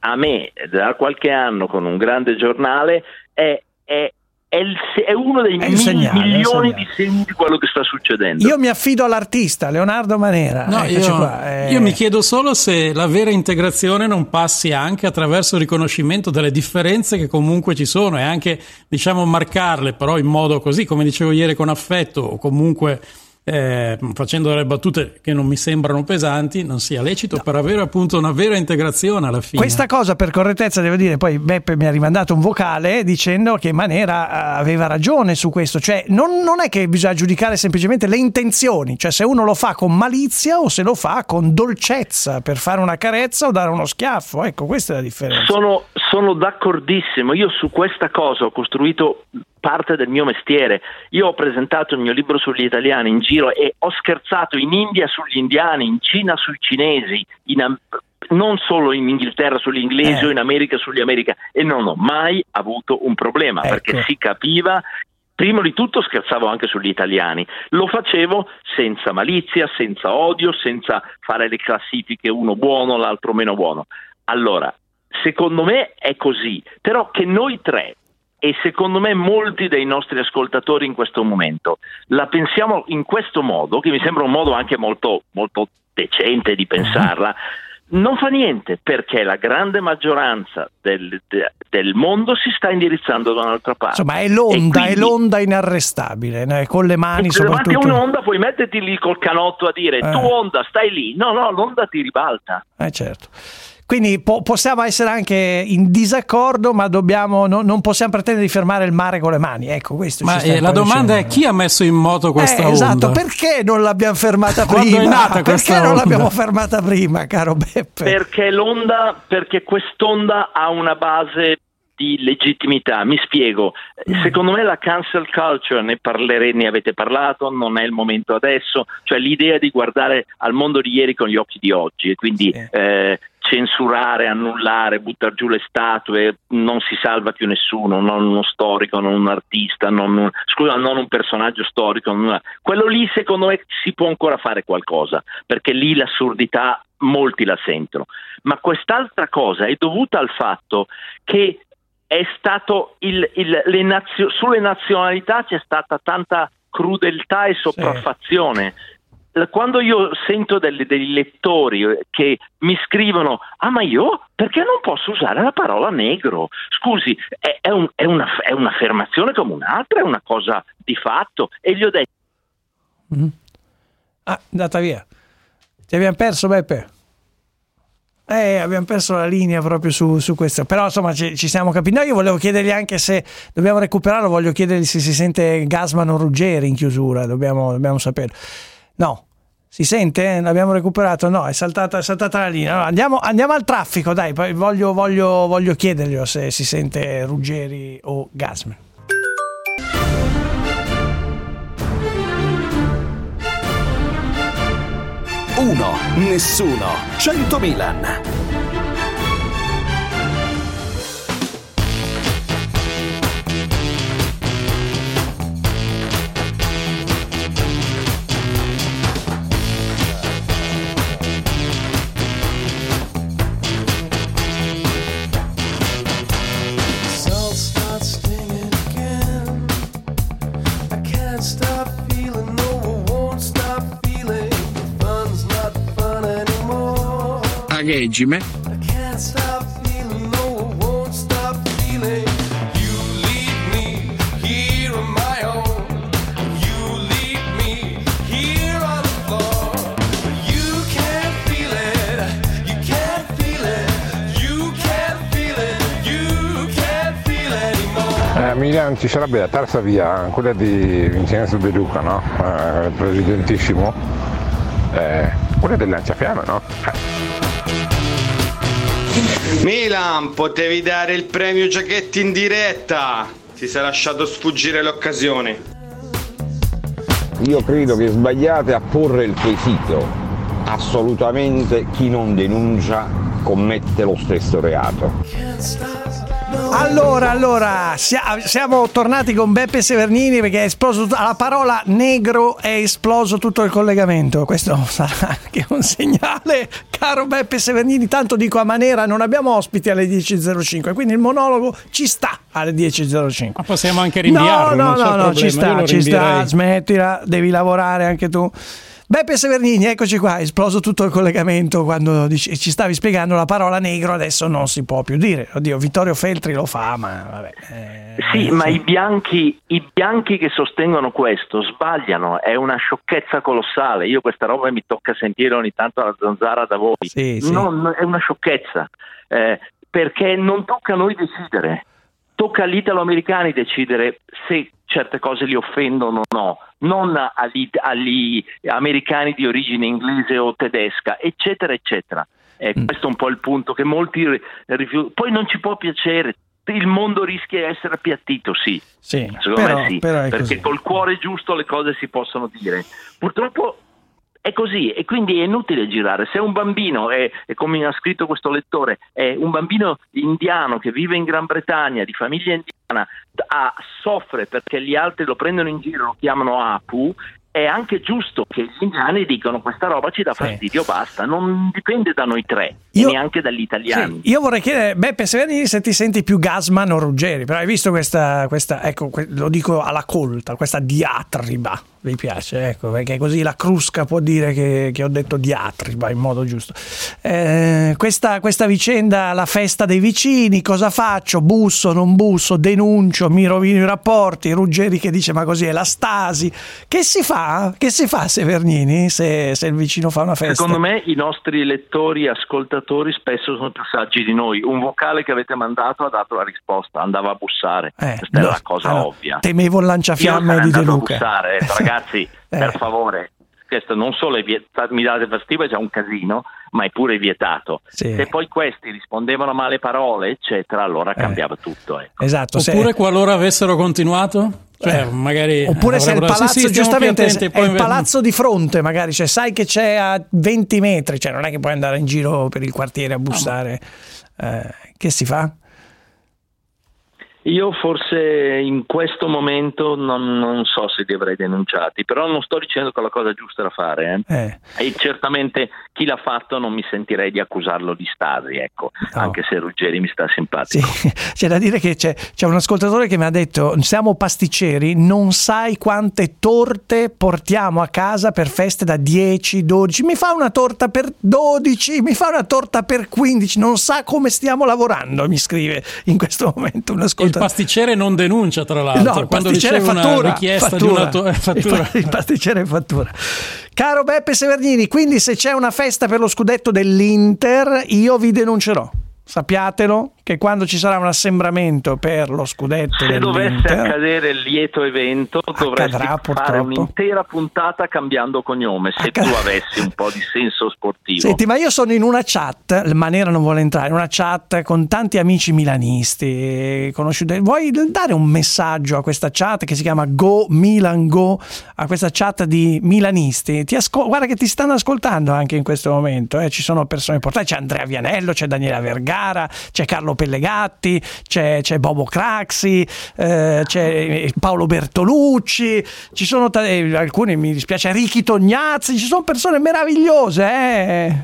a me da qualche anno con un grande giornale è, è è, il, è, uno dei mil, segnale, milioni di segni di quello che sta succedendo. Io mi affido all'artista Leonardo Manera. No, io, eh. io, mi chiedo solo se la vera integrazione non passi anche attraverso il riconoscimento delle differenze che comunque ci sono e anche diciamo marcarle, però in modo così, come dicevo ieri, con affetto o comunque eh, facendo delle battute che non mi sembrano pesanti, non sia lecito no. per avere appunto una vera integrazione alla fine. Questa cosa per correttezza devo dire, poi Beppe mi ha rimandato un vocale dicendo che Manera eh, aveva ragione su questo, cioè non, non è che bisogna giudicare semplicemente le intenzioni, cioè se uno lo fa con malizia o se lo fa con dolcezza per fare una carezza o dare uno schiaffo, ecco questa è la differenza. Sono, sono d'accordissimo, io su questa cosa ho costruito parte del mio mestiere. Io ho presentato il mio libro sugli italiani in giro e ho scherzato in India sugli indiani, in Cina sui cinesi, in, non solo in Inghilterra sugli inglesi eh. o in America sugli americani e non ho mai avuto un problema ecco. perché si capiva Prima di tutto scherzavo anche sugli italiani, lo facevo senza malizia, senza odio, senza fare le classifiche uno buono, l'altro meno buono. Allora, secondo me è così, però che noi tre e secondo me molti dei nostri ascoltatori in questo momento la pensiamo in questo modo, che mi sembra un modo anche molto, molto decente di pensarla. Non fa niente perché la grande maggioranza del, de- del mondo si sta indirizzando da un'altra parte. Insomma, è l'onda, E è l'onda inarrestabile, né? con le mani se davanti a soprattutto. un'onda puoi metterti lì col canotto a dire Eh. tu onda stai lì. No, no, l'onda ti ribalta. Eh, certo. Quindi po- possiamo essere anche in disaccordo, ma dobbiamo, no- non possiamo pretendere di fermare il mare con le mani. Ecco, questo Ma eh, la domanda dicendo. è chi ha messo in moto questa Eh, onda? esatto, perché non l'abbiamo fermata prima? è nata questa perché non onda? l'abbiamo fermata prima, caro Beppe? Perché l'onda, perché quest'onda ha una base di legittimità. Mi spiego. Mm. Secondo me la cancel culture, ne, parlere- ne avete parlato, non è il momento adesso, cioè l'idea di guardare al mondo di ieri con gli occhi di oggi e quindi eh, censurare, annullare, buttare giù le statue, non si salva più nessuno, non uno storico, non un artista, non un, scusa, non un personaggio storico, una- quello lì secondo me si può ancora fare qualcosa, perché lì l'assurdità molti la sentono, ma quest'altra cosa è dovuta al fatto che è stato il, il- le nazio- sulle nazionalità c'è stata tanta crudeltà e sopraffazione. La- Quando io sento delle- dei lettori eh, che mi scrivono: Ah, ma io perché non posso usare la parola negro? Scusi, è, è un- è una, è un'affermazione come un'altra, è una cosa di fatto. E gli ho detto: Ah, è andata via. Ti abbiamo perso, Beppe? Eh, abbiamo perso la linea proprio su, su questo. Però insomma ci, ci siamo capiti. No, io volevo chiedergli anche se dobbiamo recuperarlo, voglio chiedergli se si sente Gasman o Ruggeri in chiusura, dobbiamo, dobbiamo saperlo. No. Si sente? L'abbiamo recuperato? No, è saltata, è saltata la linea. Allora, andiamo, andiamo al traffico, dai, voglio, voglio, voglio chiederglielo se si sente Ruggeri o Gasman. Uno, nessuno, 100 Milan. It anymore. Eh, a Milano ci sarebbe la terza via, quella di Vincenzo De Luca, no? Eh, presidentissimo. Eh, quella del lanciafiamme, no? Milan, potevi dare il premio Giachetti in diretta. Ti sei lasciato sfuggire l'occasione. Io credo che sbagliate a porre il quesito. Assolutamente chi non denuncia commette lo stesso reato. Allora, allora, sia- siamo tornati con Beppe Severnini perché è esploso alla parola negro è esploso tutto il collegamento. Questo *laughs* sarà anche un segnale, caro Beppe Severnini. Tanto dico a Manera, non abbiamo ospiti alle 10.05, quindi il monologo ci sta alle 10.05. Ma possiamo anche rinviarlo. No, no, no, no, ci sta, ci sta, smettila, devi lavorare anche tu. Beppe Severnini, eccoci qua, è esploso tutto il collegamento quando dici- ci stavi spiegando la parola negro, adesso non si può più dire. Oddio, Vittorio Feltri lo fa, ma vabbè. eh, Sì, ma i bianchi, i bianchi che sostengono questo sbagliano, è una sciocchezza colossale. Io questa roba mi tocca sentire ogni tanto la zanzara da voi. Sì, sì. No, no, è una sciocchezza, eh, perché non tocca a noi decidere, tocca agli italo-americani decidere se certe cose li offendono o no, non agli, agli americani di origine inglese o tedesca, eccetera, eccetera. Eh, Mm. Questo è un po' il punto che molti ri- rifiutano. Poi non ci può piacere. Il mondo rischia di essere appiattito, sì. Sì, Secondo però, me sì, perché così. col cuore giusto le cose si possono dire. Purtroppo è così e quindi è inutile girare. Se un bambino, è, è come ha scritto questo lettore, è un bambino indiano che vive in Gran Bretagna, di famiglia indiana, ha- soffre perché gli altri lo prendono in giro, lo chiamano Apu, è anche giusto che gli indiani dicano questa roba ci dà fastidio, basta, non dipende da noi tre Io- e neanche dagli italiani. Io vorrei chiedere, Beppe Severini, se ti senti più Gasman o Ruggeri, però hai visto questa, questa ecco, lo dico alla colta, questa diatriba, vi piace, ecco, perché così la Crusca può dire che, che ho detto diatriba in modo giusto. Eh, questa, questa vicenda, la festa dei vicini, cosa faccio? Busso, non busso, denuncio, mi rovino i rapporti, Ruggeri che dice ma così è la stasi. Che si fa? Che si fa Severnini se, se il vicino fa una festa? Secondo me i nostri lettori e ascoltatori spesso sono più saggi di noi. Un vocale che avete mandato ha dato la risposta, andava a bussare. Questa è Eh, no, la cosa allora, ovvia. Temevo il lanciafiamme di De andato a Luca. bussare, *laughs* detto, ragazzi, Eh. per favore, questo non solo è vietato, mi date fastidio, è già un casino, ma è pure vietato. Sì. Se poi questi rispondevano male parole, eccetera, allora cambiava tutto. ecco. Esatto, se- Oppure qualora avessero continuato? Cioè, magari Oppure se il palazzo, sì, sì, giustamente, attenti, se- è il palazzo di fronte, magari, cioè, sai che c'è a 20 metri, cioè non è che puoi andare in giro per il quartiere a bussare. Eh, che si fa? Io forse in questo momento non, non so se li avrei denunciati, però non sto dicendo che è la cosa giusta da fare. eh. Eh, E certamente chi l'ha fatto non mi sentirei di accusarlo di stasi, ecco, anche se Ruggeri mi sta simpatico. *laughs* c'è da dire che c'è, c'è un ascoltatore che mi ha detto: Siamo pasticceri, non sai quante torte portiamo a casa per feste da 10, 12. Mi fa una torta per 12, mi fa una torta per 15. Non sa come stiamo lavorando, mi scrive in questo momento un ascoltatore. Pasticcere non denuncia, tra l'altro. No, il Quando pasticcere fattura, richiesta fattura. di una to- fattura. Il pasticcere fattura. Caro Beppe Severnini, quindi se c'è una festa per lo scudetto dell'Inter, io vi denuncerò. Sappiatelo che quando ci sarà un assembramento per lo scudetto Se dovesse accadere il lieto evento, dovresti Accadrà, fare un'intera puntata cambiando cognome, se tu avessi un po' di senso sportivo. Senti, ma io sono in una chat, Manera non vuole entrare, in una chat con tanti amici milanisti, conosciuti. Vuoi dare un messaggio a questa chat che si chiama Go Milan Go, a questa chat di milanisti? Ti ascol- guarda che ti stanno ascoltando anche in questo momento, eh. ci sono persone importanti, c'è Andrea Vianello, c'è Daniela Vergara, c'è Carlo Pellegatti, c'è, c'è Bobo Craxi, eh, c'è Paolo Bertolucci, ci sono ta- eh, alcuni, mi dispiace, Ricky Tognazzi, ci sono persone meravigliose, eh.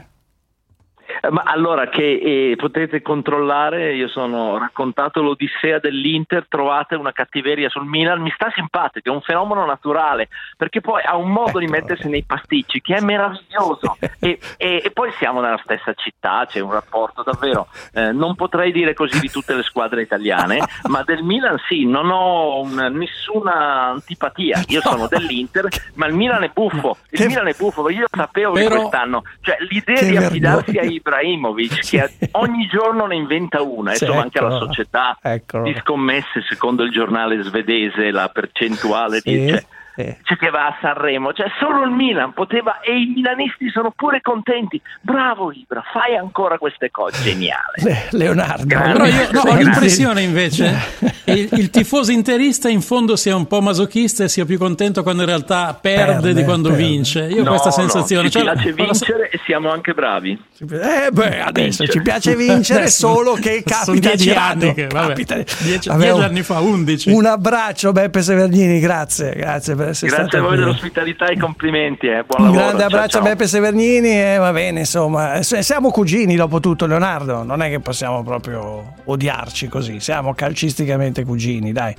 Eh, Ma allora che eh, potete controllare, io sono raccontato l'Odissea dell'Inter, trovate una cattiveria sul Milan, mi sta simpatico, è un fenomeno naturale, perché poi ha un modo di mettersi nei pasticci che è meraviglioso. *laughs* E, e- e poi siamo nella stessa città, c'è un rapporto davvero, eh, non potrei dire così di tutte le squadre italiane, *laughs* ma del Milan sì, non ho un- nessuna antipatia, io sono dell'Inter, ma il Milan è buffo, il Milan è buffo, io sapevo che Però- quest'anno, cioè l'idea Che di affidarsi vergogna. a Ibrahimovic che *laughs* ogni giorno ne inventa una, Sì, insomma anche la eccolo. società Eccolo. di scommesse secondo il giornale svedese la percentuale Sì, di, cioè, sì. c'è che va a Sanremo, cioè solo il Milan poteva e i milanisti sono pure contenti. Bravo Ibra, fai ancora queste cose, geniale. Le- Leonardo. Però io no, ho l'impressione invece che *laughs* il, il tifoso interista in fondo sia un po' masochista e sia più contento quando in realtà perde, Perde, di quando perde. vince. Io ho No, questa no, sensazione. ci Cioè, piace vincere e siamo anche bravi. Eh beh, adesso Vincere. ci piace vincere, solo che *laughs* capita dieci girato. anni che, vabbè, Capita- dieci- Vabbè, dieci anni fa, undici. Un abbraccio Beppe Severnini, grazie, grazie per essere Grazie a stato voi qui. dell'ospitalità e complimenti, eh. buon Un lavoro. grande abbraccio ciao. a Beppe Severnini e va bene, insomma, siamo cugini dopo tutto Leonardo, non è che possiamo proprio odiarci così, siamo calcisticamente cugini, dai.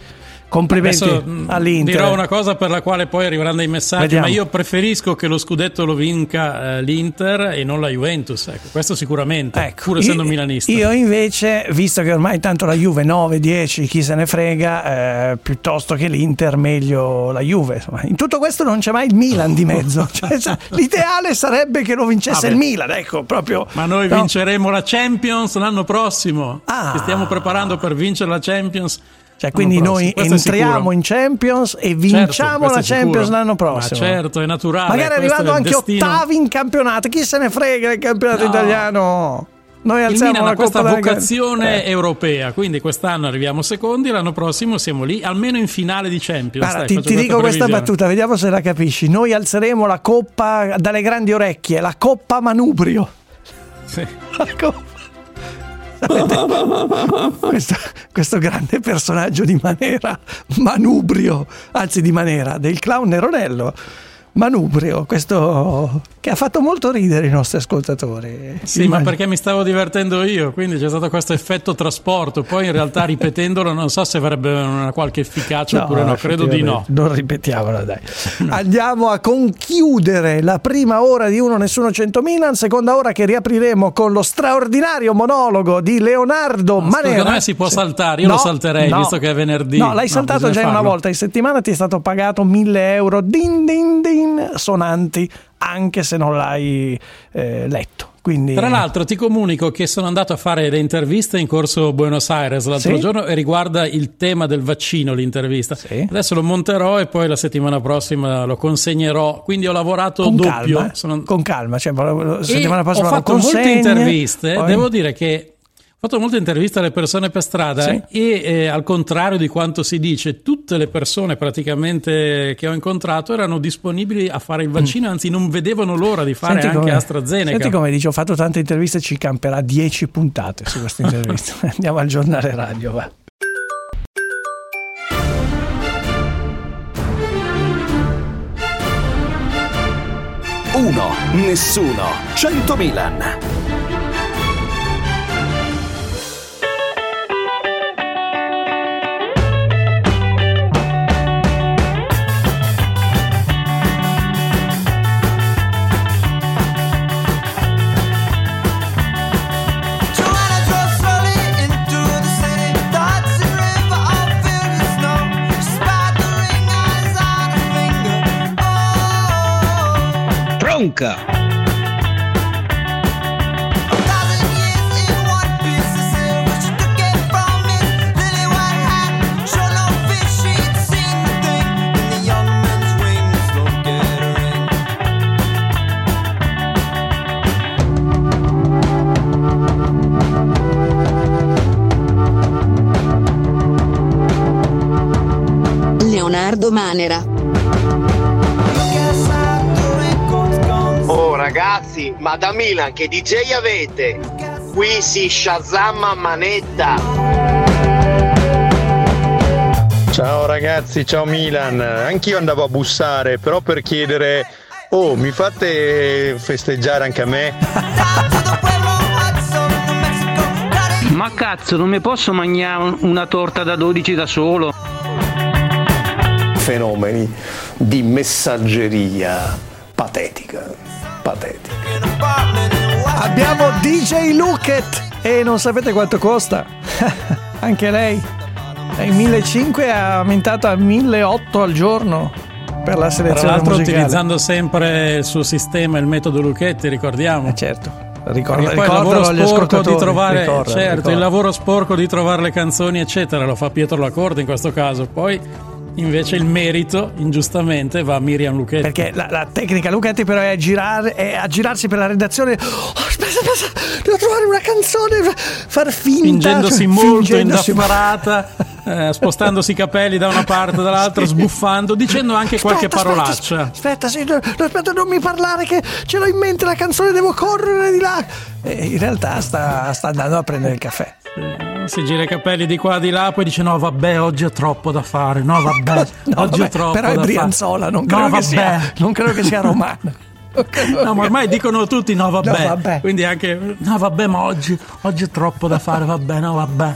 Complimenti Adesso mh, all'Inter. dirò una cosa per la quale poi arriveranno dei messaggi, Vediamo. ma io preferisco che lo scudetto lo vinca eh, l'Inter e non la Juventus. Ecco, questo sicuramente, pur essendo Io- milanista. Io invece, visto che ormai tanto la Juve 9, 10, chi se ne frega, eh, piuttosto che l'Inter, meglio la Juve. Insomma, in tutto questo non c'è mai il Milan di mezzo. *laughs* Cioè, l'ideale sarebbe che lo vincesse Vabbè. il Milan, ecco, proprio. Ma noi no? vinceremo la Champions l'anno prossimo. Ah. Ci stiamo preparando per vincere la Champions. Cioè, quindi noi entriamo in Champions e Certo, vinciamo questo la. Champions l'anno prossimo. Ma certo, è naturale. Magari arrivando è il anche destino. ottavi in campionato. Chi se ne frega del campionato No. italiano? Noi Il alziamo Milan la questa vocazione Eh. europea, quindi quest'anno arriviamo secondi, l'anno prossimo siamo lì, almeno in finale di Champions. Guarda, Dai, ti, ti dico questa battuta, vediamo se la capisci. Noi alzeremo la coppa dalle grandi orecchie, la coppa manubrio. Sì. *laughs* La coppa- *laughs* questo, questo grande personaggio di Manera, Manubrio, anzi di Manera, del clown Neronello. Manubrio, questo che ha fatto molto ridere i nostri ascoltatori. Sì, ma Immagino. perché mi stavo divertendo io, quindi c'è stato questo effetto trasporto. Poi in realtà *laughs* ripetendolo non so se avrebbe una qualche efficacia oppure no, credo di no. Non ripetiamola, dai. Andiamo a conchiudere la prima ora di Uno Nessuno 100 Milan, seconda ora che riapriremo con lo straordinario monologo di Leonardo Manera. Secondo me si può saltare, io No, lo salterei no. visto che è venerdì. No, l'hai No, saltato già una farlo. volta in settimana, ti è stato pagato 1000 euro din din din sonanti, anche se non l'hai eh, letto. Quindi Tra l'altro ti comunico che sono andato a fare le interviste in corso Buenos Aires l'altro Sì? giorno e riguarda il tema del vaccino l'intervista. Adesso lo monterò e poi la settimana prossima lo consegnerò. Quindi ho lavorato con doppio. calma, eh. Sono- con calma, cioè, la settimana prossima ho fatto molte interviste, poi- devo dire che fatto molte interviste alle persone per strada Sì. e eh, al contrario di quanto si dice, tutte le persone praticamente che ho incontrato erano disponibili a fare il vaccino, anzi non vedevano l'ora di fare Mm. Senti anche come- AstraZeneca. Senti come dice, ho fatto tante interviste, ci camperà 10 puntate su queste *laughs* interviste. Andiamo al giornale radio, va. Uno, nessuno, 100 Milan. Ring. Leonardo Manera. Ragazzi, ma da Milan che DJ avete? Qui si Shazam manetta. Ciao ragazzi, ciao Milan. Anch'io andavo a bussare, però per chiedere, oh, mi fate festeggiare anche a me? Ma cazzo, non mi posso mangiare un- una torta da 12 da solo? fenomeni di messaggeria Abbiamo DJ Luket e non sapete quanto costa? *laughs* Anche lei. Dai 1.500 ha aumentato a 1.800 al giorno per la Tra selezione l'altro musicale. utilizzando sempre il suo sistema, il metodo Lucchetti, ricordiamo. certo. Ricorda- poi il lavoro sporco di trovare, ricorda, certo, ricorda. il lavoro sporco di trovare le canzoni, eccetera, lo fa Pietro Lacorda in questo caso. Poi invece il merito, ingiustamente, va a Miriam Lucchetti. Perché la, la tecnica Luchetti però è, a girare, è a girarsi per la redazione. Oh, aspetta, aspetta, devo trovare una canzone, far finta. Fingendosi cioè, molto fingendosi- indaffarata, eh, spostandosi i capelli da una parte e dall'altra, sbuffando, dicendo anche qualche Aspetta, parolaccia. Aspetta, sì, no, no, aspetta, non mi parlare che ce l'ho in mente la canzone, devo correre di là. E in realtà sta, sta andando a prendere il caffè. Si gira i capelli di qua di là, poi dice: No, vabbè, oggi ho troppo da fare. No, vabbè, *laughs* No, oggi vabbè, ho troppo però è Brianzola, non credo, no, che sia, vabbè. non credo che sia romano. *laughs* No, ma ormai dicono tutti: No, vabbè. No, vabbè. Quindi anche: No, vabbè, ma oggi, oggi è troppo da fare. Vabbè, no, vabbè.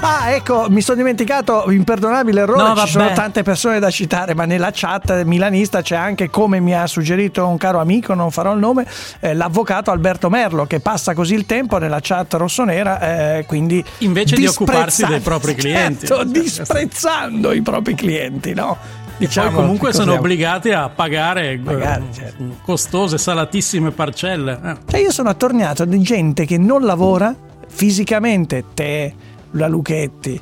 Ah, ecco, mi sono dimenticato, imperdonabile errore, No, ci sono tante persone da citare, ma nella chat milanista c'è anche, come mi ha suggerito un caro amico, non farò il nome, eh, l'avvocato Alberto Merlo, che passa così il tempo nella chat rossonera, eh, quindi... Invece di occuparsi dei propri clienti. Certo, disprezzando i propri clienti, no? Diciamo, poi comunque sono obbligati a pagare eh, Pagare, certo. costose, salatissime parcelle. Eh. Cioè io sono attorniato di gente che non lavora fisicamente, te, la Luchetti,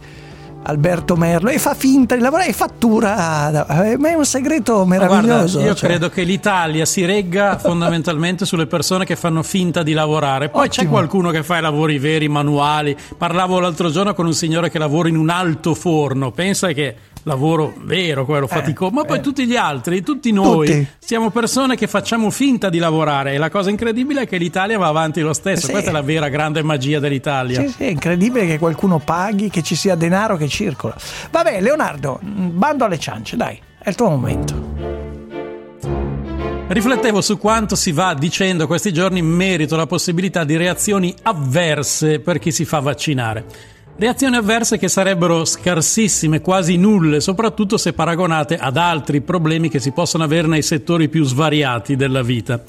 Alberto Merlo, e fa finta di lavorare e fattura. eh, Ma è un segreto meraviglioso. Guarda, io cioè. credo che l'Italia si regga *laughs* fondamentalmente sulle persone che fanno finta di lavorare. Poi c'è qualcuno che fa i lavori veri, manuali. Parlavo l'altro giorno con un signore che lavora in un alto forno. Pensa che lavoro vero, quello faticoso. Ma poi tutti gli altri, tutti noi, Tutti. siamo persone che facciamo finta di lavorare. E la cosa incredibile è che l'Italia va avanti lo stesso. Sì. Questa è la vera grande magia dell'Italia. Sì, sì, è incredibile che qualcuno paghi, che ci sia denaro che circola. Vabbè, Leonardo, bando alle ciance, dai, è il tuo momento. Riflettevo su quanto si va dicendo questi giorni in merito alla possibilità di reazioni avverse per chi si fa vaccinare. Reazioni avverse che sarebbero scarsissime, quasi nulle, soprattutto se paragonate ad altri problemi che si possono avere nei settori più svariati della vita.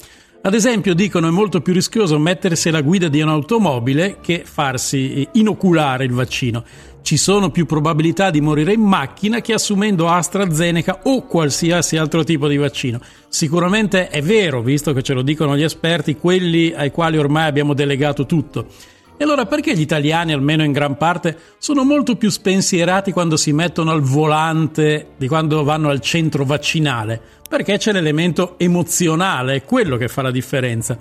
Ad esempio, dicono è molto più rischioso mettersi alla guida di un'automobile che farsi inoculare il vaccino. Ci sono più probabilità di morire in macchina che assumendo AstraZeneca o qualsiasi altro tipo di vaccino. Sicuramente è vero, visto che ce lo dicono gli esperti, quelli ai quali ormai abbiamo delegato tutto. E allora perché gli italiani, almeno in gran parte, sono molto più spensierati quando si mettono al volante di quando vanno al centro vaccinale? Perché c'è l'elemento emozionale, è quello che fa la differenza.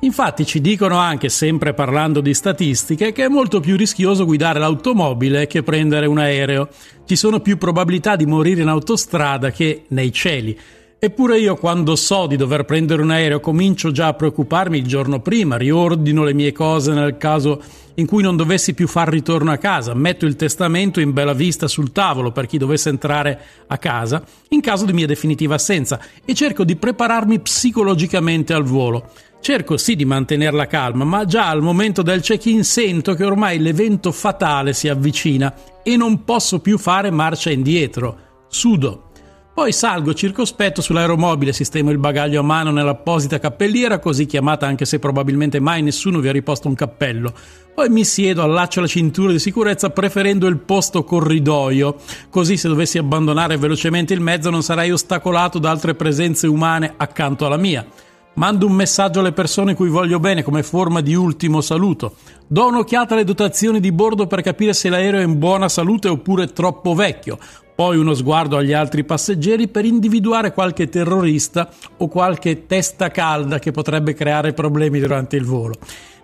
Infatti ci dicono anche, sempre parlando di statistiche, che è molto più rischioso guidare l'automobile che prendere un aereo. Ci sono più probabilità di morire in autostrada che nei cieli. Eppure io quando so di dover prendere un aereo comincio già a preoccuparmi il giorno prima, riordino le mie cose nel caso in cui non dovessi più far ritorno a casa, metto il testamento in bella vista sul tavolo per chi dovesse entrare a casa in caso di mia definitiva assenza e cerco di prepararmi psicologicamente al volo. Cerco sì di mantenere la calma, ma già al momento del check-in sento che ormai l'evento fatale si avvicina e non posso più fare marcia indietro. Sudo. Poi salgo circospetto sull'aeromobile, sistemo il bagaglio a mano nell'apposita cappelliera, così chiamata anche se probabilmente mai nessuno vi ha riposto un cappello. Poi mi siedo, allaccio la cintura di sicurezza preferendo il posto corridoio, così se dovessi abbandonare velocemente il mezzo non sarei ostacolato da altre presenze umane accanto alla mia. Mando un messaggio alle persone cui voglio bene come forma di ultimo saluto. Do un'occhiata alle dotazioni di bordo per capire se l'aereo è in buona salute oppure troppo vecchio. Poi uno sguardo agli altri passeggeri per individuare qualche terrorista o qualche testa calda che potrebbe creare problemi durante il volo.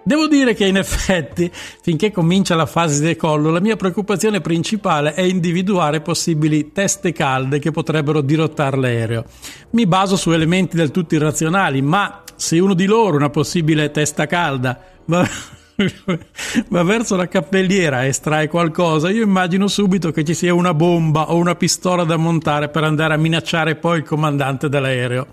Devo dire che in effetti, finché comincia la fase di decollo, la mia preoccupazione principale è individuare possibili teste calde che potrebbero dirottare l'aereo. Mi baso su elementi del tutto irrazionali, ma se uno di loro, una possibile testa calda, *laughs* *laughs* va, verso la cappelliera e estrae qualcosa, io immagino subito che ci sia una bomba o una pistola da montare per andare a minacciare poi il comandante dell'aereo.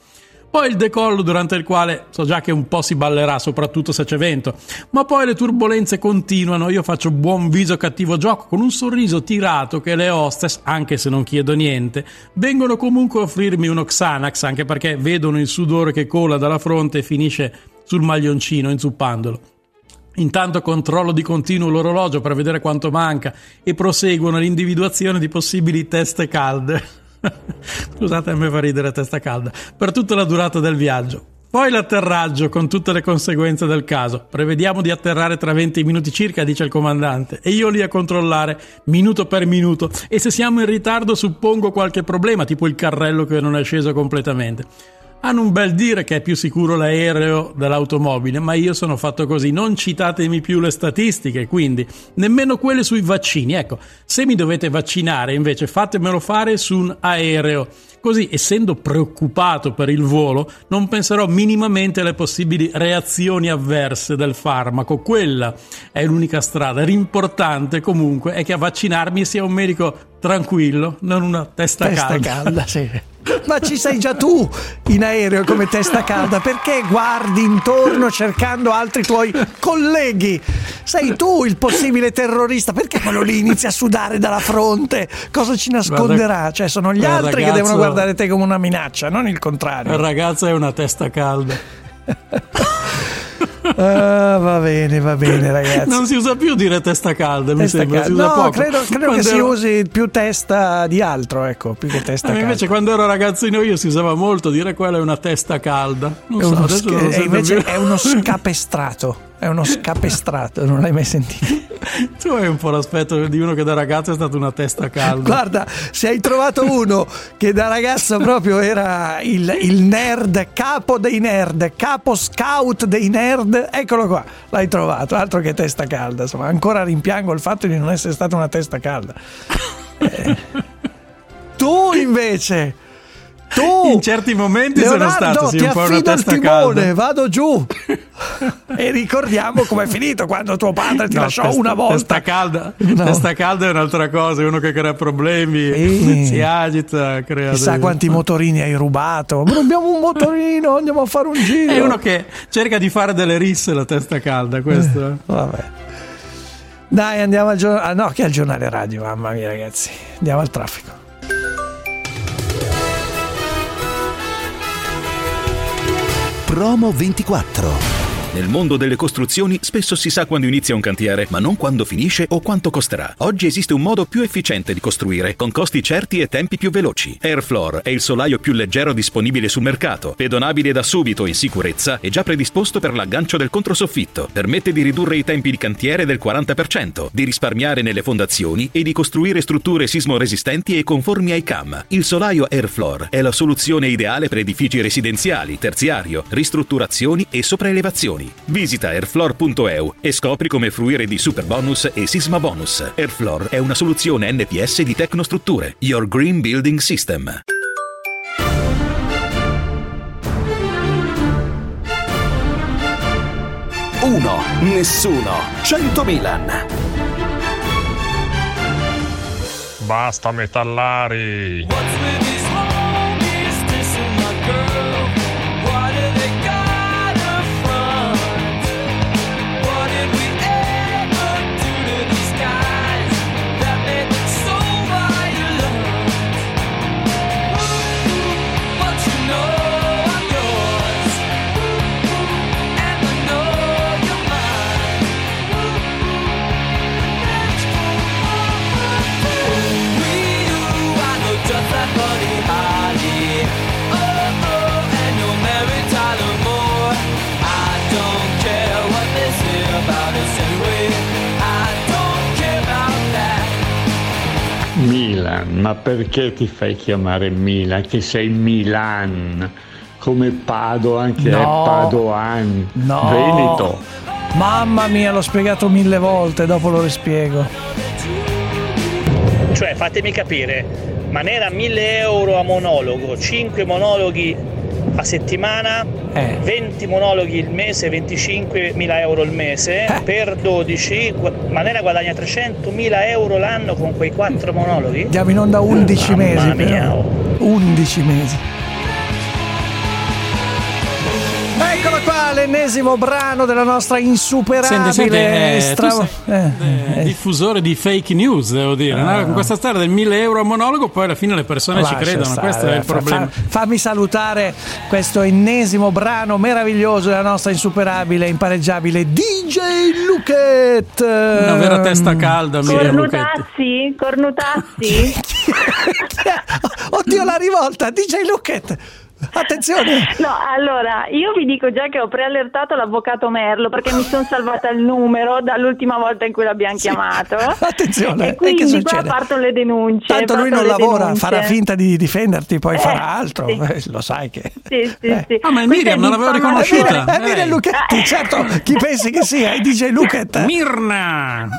Poi il decollo durante il quale so già che un po' si ballerà, soprattutto se c'è vento, ma poi le turbulenze continuano, io faccio buon viso cattivo gioco con un sorriso tirato che le hostess, anche se non chiedo niente, vengono comunque a offrirmi uno Xanax, anche perché vedono il sudore che cola dalla fronte e finisce sul maglioncino inzuppandolo. Intanto controllo di continuo l'orologio per vedere quanto manca e proseguo nell'individuazione di possibili teste calde. *laughs* Scusate, a me fa ridere testa calda. Per tutta la durata del viaggio. Poi l'atterraggio con tutte le conseguenze del caso. Prevediamo di atterrare tra 20 minuti circa, dice il comandante, e io lì a controllare minuto per minuto. E se siamo in ritardo suppongo qualche problema, tipo il carrello che non è sceso completamente. Hanno un bel dire che è più sicuro l'aereo dell'automobile, ma io sono fatto così. Non citatemi più le statistiche, quindi nemmeno quelle sui vaccini. Ecco, se mi dovete vaccinare, invece, fatemelo fare su un aereo. Così, essendo preoccupato per il volo, non penserò minimamente alle possibili reazioni avverse del farmaco. Quella è l'unica strada. L'importante comunque è che a vaccinarmi sia un medico tranquillo, non una testa, Testa calda, sì. *laughs* Ma ci sei già tu in aereo come testa calda, perché guardi intorno cercando altri tuoi colleghi? Sei tu il possibile terrorista, perché quello lì inizia a sudare dalla fronte? Cosa ci nasconderà? Cioè sono gli altri che ragazzo- devono guardare te come una minaccia, non il contrario. Il ragazzo è una testa calda. *laughs* Ah, va bene, va bene ragazzi. Non si usa più dire testa calda, mi Testa sembra. calda. No, poco. credo, credo che Quando si ero- usi più testa di altro, ecco, più che testa Eh, calda. invece quando ero ragazzino io si usava molto dire quella è una testa calda. Non so, uno, adesso sca- non lo e sento invece più. è uno *laughs* scapestrato. È uno scapestrato, non l'hai mai sentito? *laughs* Tu hai un po' l'aspetto di uno che da ragazzo è stato una testa calda. Guarda, se hai trovato uno che da ragazzo proprio era il, il nerd, capo dei nerd, capo scout dei nerd, eccolo qua, l'hai trovato, altro che testa calda. Insomma, ancora rimpiango il fatto di non essere stata una testa calda. *laughs* Eh. Tu invece, Tu, in certi momenti sono Leonardo, stato sì, ti un po' una affido il testa timone, calda. vado giù. *laughs* e ricordiamo com'è finito quando tuo padre ti No, lasciò testa- una volta. Testa calda, No. testa calda è un'altra cosa, è uno che crea problemi, Sì. si agita, crea Chissà dei- quanti motorini hai rubato. Ma abbiamo un motorino, andiamo a fare un giro. È uno che cerca di fare delle risse la testa calda, questo. eh. Vabbè. Dai, andiamo al giornale. Ah, no, che è il giornale radio, mamma mia, ragazzi. Andiamo al traffico. Promo 24. Nel mondo delle costruzioni spesso si sa quando inizia un cantiere, ma non quando finisce o quanto costerà. Oggi esiste un modo più efficiente di costruire, con costi certi e tempi più veloci. Airfloor è il solaio più leggero disponibile sul mercato, pedonabile da subito in sicurezza e già predisposto per l'aggancio del controsoffitto. Permette di ridurre i tempi di cantiere del 40%, di risparmiare nelle fondazioni e di costruire strutture sismoresistenti e conformi ai CAM. Il solaio Airfloor è la soluzione ideale per edifici residenziali, terziario, ristrutturazioni e sopraelevazioni. Visita airfloor.eu e scopri come fruire di super bonus e sisma bonus. Airfloor è una soluzione NPS di Tecnostrutture, Your Green Building System. Uno, nessuno, 100 Milan. Basta metallari. Perché ti fai chiamare Milan? Che sei Milan, come Padoan che No. è Padoan, No. Veneto. Mamma mia, l'ho spiegato mille volte, dopo lo rispiego. Cioè, fatemi capire, ma ne era 1000 euro a monologo, 5 monologhi a settimana, Eh. 20 monologhi il mese, 25.000 euro il mese, Eh. per 12, gu- Manera guadagna 300.000 euro l'anno con quei 4 monologhi? Andiamo in onda 11 Mamma mesi. mia, però. oh. 11 mesi. Eccolo qua, l'ennesimo brano della nostra insuperabile Senti, senti, eh, stra- tu sei- eh, eh, diffusore di fake news, devo dire. no? Con questa storia del 1000 euro a monologo, poi alla fine le persone ci Lascia credono. stare, questo è il fa- problema. fa- fammi salutare questo ennesimo brano meraviglioso della nostra insuperabile, impareggiabile DJ Luket. Una vera testa calda, Miriam Lucchetti. Cornutazzi? Cornutazzi? *laughs* Oddio, la rivolta, DJ Luket. Attenzione. No, allora, io vi dico già che ho preallertato l'avvocato Merlo perché mi sono salvata il numero dall'ultima volta in cui l'abbiamo chiamato. *laughs* Attenzione, E e quindi che qua succede? partono le denunce. Tanto lui non lavora, denunce. farà finta di difenderti, poi Eh, farà altro. sì. Eh, lo sai che. Sì, sì, sì. Ah, ma è Miriam, non l'avevo riconosciuta. Eh, Miriam Lei. Luchetti, certo, chi pensi che sia? È DJ Luket. Mirna! *laughs*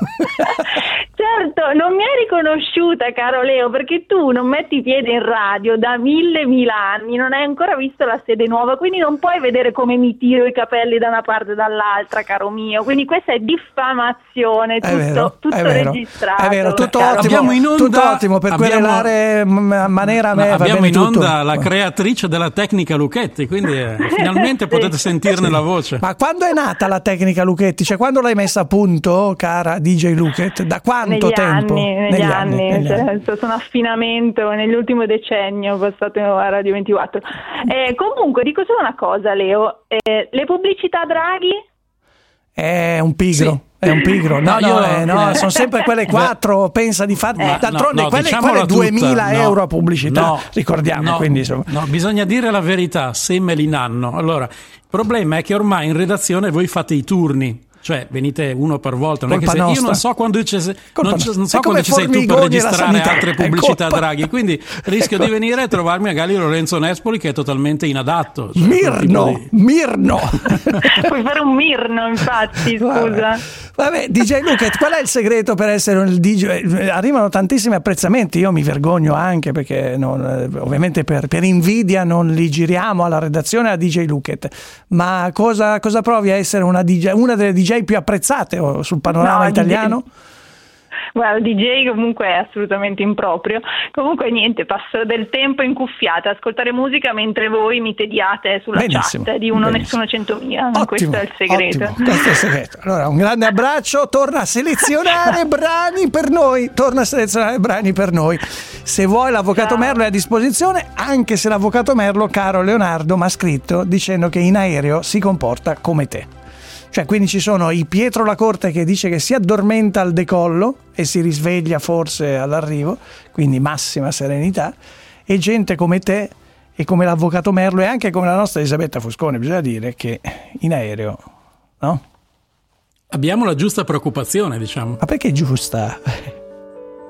Certo, non mi hai riconosciuta, caro Leo, perché tu non metti piede in radio da mille mila anni, non hai ancora visto la sede nuova, quindi non puoi vedere come mi tiro i capelli da una parte e dall'altra, caro mio. Quindi questa è diffamazione, È tutto, vero, tutto è vero, registrato. è vero, tutto caro ottimo, Abbiamo in onda- tutto ottimo per abbiamo- querelare Manera me abbiamo in tutto. onda la creatrice della tecnica Lucchetti, quindi eh, *laughs* finalmente potete sentirne la voce. Ma quando è nata la tecnica Luchetti? Cioè quando l'hai messa a punto, cara DJ Luket? Da quanto negli tempo? Anni, negli, anni, negli cioè, anni. è stato un affinamento nell'ultimo decennio passato a Radio 24. Eh, comunque, dico solo una cosa, Leo. Eh, le pubblicità Draghi? È un pigro. È un pigro, no, No, no, io- eh, no, eh, sono sempre quelle *laughs* quattro. Pensa di fare. Ma- D'altronde, no, no, quelle, quelle 2000 tutta, no. euro a pubblicità, No, ricordiamo. no, quindi, insomma. no, bisogna dire la verità, se me li nanno. Allora, il problema è che ormai in redazione voi fate i turni. Cioè, venite uno per volta. Non io non so quando ci, non ci- non so quando ci sei tu per registrare altre pubblicità Draghi. Quindi *laughs* rischio di venire e trovarmi magari Lorenzo Nespoli che è totalmente inadatto. Cioè, Mirno, di- Mirno. *laughs* Puoi fare un mirno, infatti, scusa. Vabbè, DJ Luca, qual è il segreto per essere un DJ? Arrivano tantissimi apprezzamenti, io mi vergogno anche perché non- eh, ovviamente per, per invidia non li giriamo alla redazione a DJ Luket, ma cosa, cosa provi a essere una, DJ, una delle DJ più apprezzate oh, sul panorama No, italiano? Guarda, il DJ comunque è assolutamente improprio. Comunque niente, passo del tempo incuffiata a ascoltare musica mentre voi mi tediate sulla Benissimo, chat di uno benissimo. nessuno centomila. Questo è il segreto. Ottimo, questo è il segreto. Allora, un grande abbraccio, torna a selezionare *laughs* brani per noi, torna a selezionare brani per noi. Se vuoi l'avvocato Merlo è a disposizione, anche se l'avvocato Merlo, caro Leonardo, mi ha scritto dicendo che in aereo si comporta come te. Cioè, quindi ci sono i Pietro La Corte che dice che si addormenta al decollo e si risveglia forse all'arrivo, quindi massima serenità, e gente come te e come l'avvocato Merlo e anche come la nostra Elisabetta Fuscone, bisogna dire che in aereo, no? Abbiamo la giusta preoccupazione, diciamo. Ma perché giusta?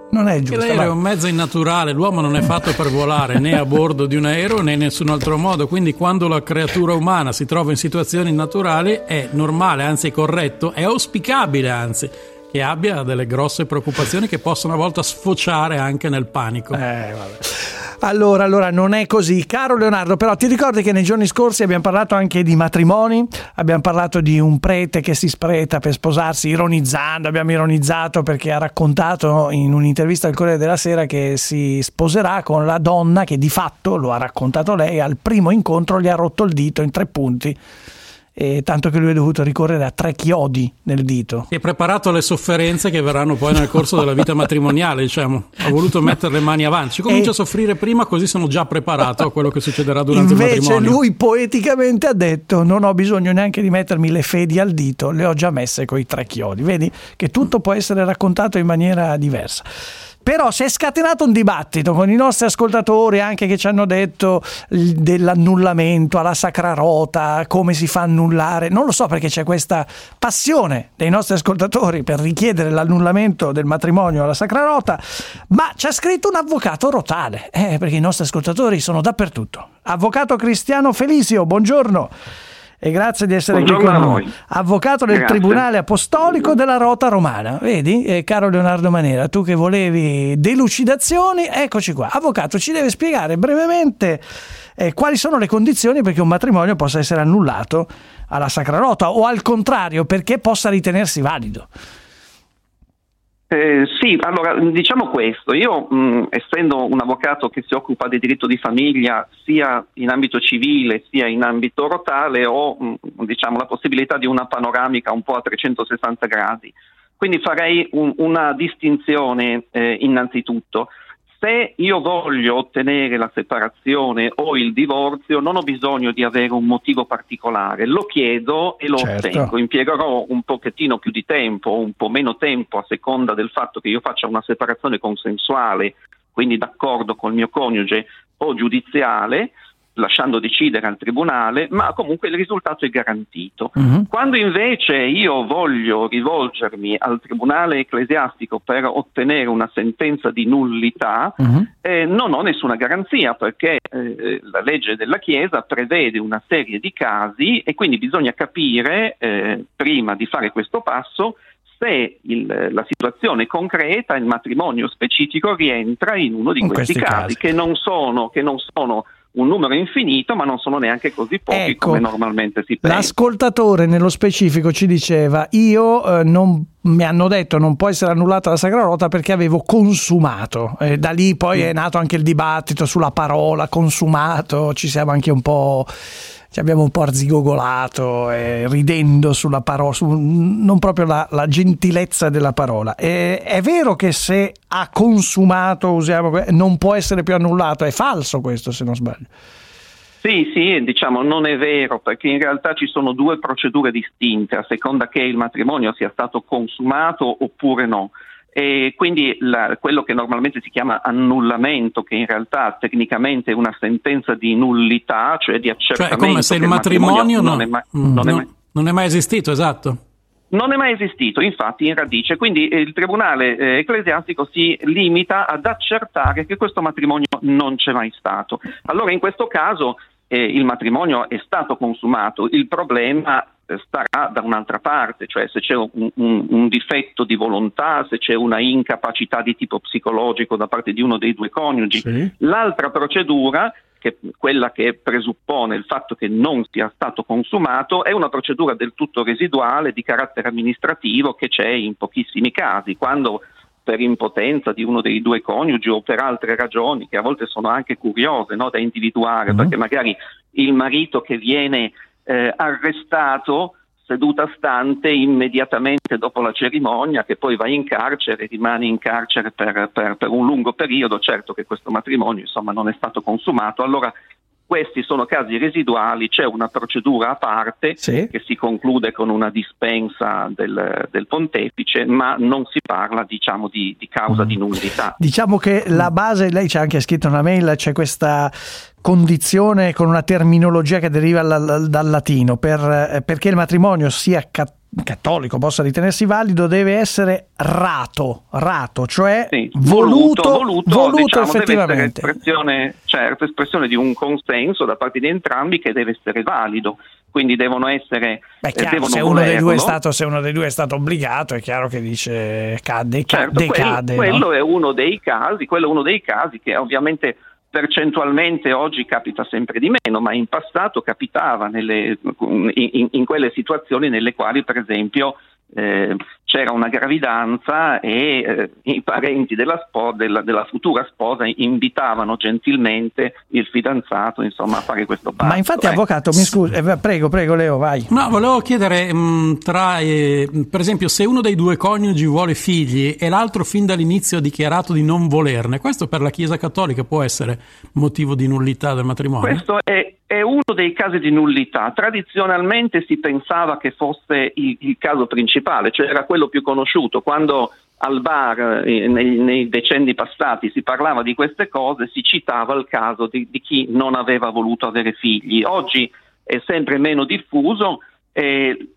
Non è Che giusta. l'aereo è un mezzo innaturale, l'uomo non è fatto per volare né a bordo di un aereo né in nessun altro modo, quindi quando la creatura umana si trova in situazioni naturali è normale, anzi è corretto, è auspicabile anzi che abbia delle grosse preoccupazioni che possono a volte sfociare anche nel panico. Eh, Allora, allora, non è così. Caro Leonardo, però ti ricordi che nei giorni scorsi abbiamo parlato anche di matrimoni, abbiamo parlato di un prete che si spreta per sposarsi, ironizzando, abbiamo ironizzato perché ha raccontato in un'intervista al Corriere della Sera che si sposerà con la donna che di fatto, lo ha raccontato lei, al primo incontro gli ha rotto il dito in tre punti, e tanto che lui è dovuto ricorrere a tre chiodi nel dito. Si è preparato alle sofferenze che verranno poi nel corso della vita matrimoniale, diciamo. Ha voluto mettere le mani avanti. Ci comincia E- a soffrire prima, così sono già preparato a quello che succederà durante il Invece matrimonio. lui poeticamente ha detto non ho bisogno neanche di mettermi le fedi al dito, le ho già messe coi tre chiodi. Vedi che tutto può essere raccontato in maniera diversa. Però si è scatenato un dibattito con i nostri ascoltatori anche che ci hanno detto dell'annullamento alla sacra rota, come si fa a annullare. Non lo so perché c'è questa passione dei nostri ascoltatori per richiedere l'annullamento del matrimonio alla sacra rota, ma ci ha scritto un avvocato rotale, eh, perché i nostri ascoltatori sono dappertutto. Avvocato Cristiano Felisio, buongiorno. E grazie di essere qui Buongiorno con a noi. Avvocato del Grazie. Tribunale Apostolico della Rota Romana. Vedi, eh, caro Leonardo Manera, tu che volevi delucidazioni, eccoci qua. Avvocato, ci deve spiegare brevemente eh, quali sono le condizioni perché un matrimonio possa essere annullato alla Sacra Rota o al contrario perché possa ritenersi valido. Eh, sì, allora diciamo questo, io mh, essendo un avvocato che si occupa di diritto di famiglia sia in ambito civile sia in ambito rotale ho mh, diciamo, la possibilità di una panoramica un po' a 360 gradi, quindi farei un- una distinzione eh, innanzitutto. Se io voglio ottenere la separazione o il divorzio, non ho bisogno di avere un motivo particolare, lo chiedo e lo Certo. ottengo. Impiegherò un pochettino più di tempo o un po' meno tempo a seconda del fatto che io faccia una separazione consensuale, quindi d'accordo col mio coniuge o giudiziale, lasciando decidere al tribunale, ma comunque il risultato è garantito. Quando invece io voglio rivolgermi al tribunale ecclesiastico per ottenere una sentenza di nullità, eh, non ho nessuna garanzia perché eh, la legge della Chiesa prevede una serie di casi e quindi bisogna capire eh, prima di fare questo passo se il- la situazione concreta, il matrimonio specifico rientra in uno di In questi, questi casi, casi. Che, non sono, che non sono un numero infinito, ma non sono neanche così pochi Ecco. come normalmente si pensa. L'ascoltatore nello specifico ci diceva io eh, non mi hanno detto non può essere annullata la Sacra Rota perché avevo consumato e da lì poi è nato anche il dibattito sulla parola consumato ci siamo anche un po' ci abbiamo un po' arzigogolato eh, ridendo sulla parola su, non proprio la, la gentilezza della parola. E- è vero che se ha consumato usiamo non può essere più annullato. È falso questo se non sbaglio. Sì, sì, diciamo non è vero perché in realtà ci sono due procedure distinte a seconda che il matrimonio sia stato consumato oppure no. E quindi la- quello che normalmente si chiama annullamento, che in realtà tecnicamente è una sentenza di nullità, cioè di Cioè accertamento. è come se il matrimonio non, non, è mai, mm, non è mai- non è mai esistito, esatto. Non è mai esistito, infatti, in radice. Quindi eh, il Tribunale eh, ecclesiastico si limita ad accertare che questo matrimonio non c'è mai stato. Allora, in questo caso eh, il matrimonio è stato consumato. Il problema starà da un'altra parte, cioè se c'è un, un- un difetto di volontà, se c'è una incapacità di tipo psicologico da parte di uno dei due coniugi. L'altra procedura che quella che presuppone il fatto che non sia stato consumato è una procedura del tutto residuale di carattere amministrativo che c'è in pochissimi casi, quando per impotenza di uno dei due coniugi o per altre ragioni che a volte sono anche curiose no, da individuare, perché magari il marito che viene eh, arrestato seduta stante immediatamente dopo la cerimonia, che poi va in carcere, rimane in carcere per, per- per un lungo periodo, certo che questo matrimonio insomma, non è stato consumato, allora questi sono casi residuali, c'è una procedura a parte che si conclude con una dispensa del, del pontefice, ma non si parla diciamo, di, di causa di nullità. Diciamo che la base, lei ci ha anche scritto una mail, c'è questa condizione con una terminologia che deriva dal, dal latino, per- eh, perché il matrimonio sia ca- cattolico, possa ritenersi valido, deve essere rato, rato, cioè voluto, voluto, voluto diciamo, effettivamente. espressione, certo, espressione di un consenso da parte di entrambi che deve essere valido. Quindi devono essere Beh, eh, chiaro, devono se, uno dei due è volerlo. stato, se uno dei due è stato obbligato, è chiaro che dice cade, ca- Certo, quel- decade. no? quello è uno dei casi, quello è uno dei casi che ovviamente percentualmente oggi capita sempre di meno, ma in passato capitava nelle- in, in- quelle situazioni nelle quali, per esempio, eh, c'era una gravidanza e eh, i parenti della, spo- della- della futura sposa invitavano gentilmente il fidanzato insomma, a fare questo patto. Ma infatti, ecco. avvocato, mi scusi, eh, prego, prego, Leo, vai. No, volevo chiedere, mh, tra, eh, per esempio, se uno dei due coniugi vuole figli e l'altro fin dall'inizio ha dichiarato di non volerne, questo per la Chiesa Cattolica può essere motivo di nullità del matrimonio? Questo è, è uno dei casi di nullità. Tradizionalmente si pensava che fosse il, il caso principale, cioè era quello più conosciuto. Quando al bar eh, nei, nei decenni passati si parlava di queste cose, si citava il caso di, di chi non aveva voluto avere figli. Oggi è sempre meno diffuso. eh,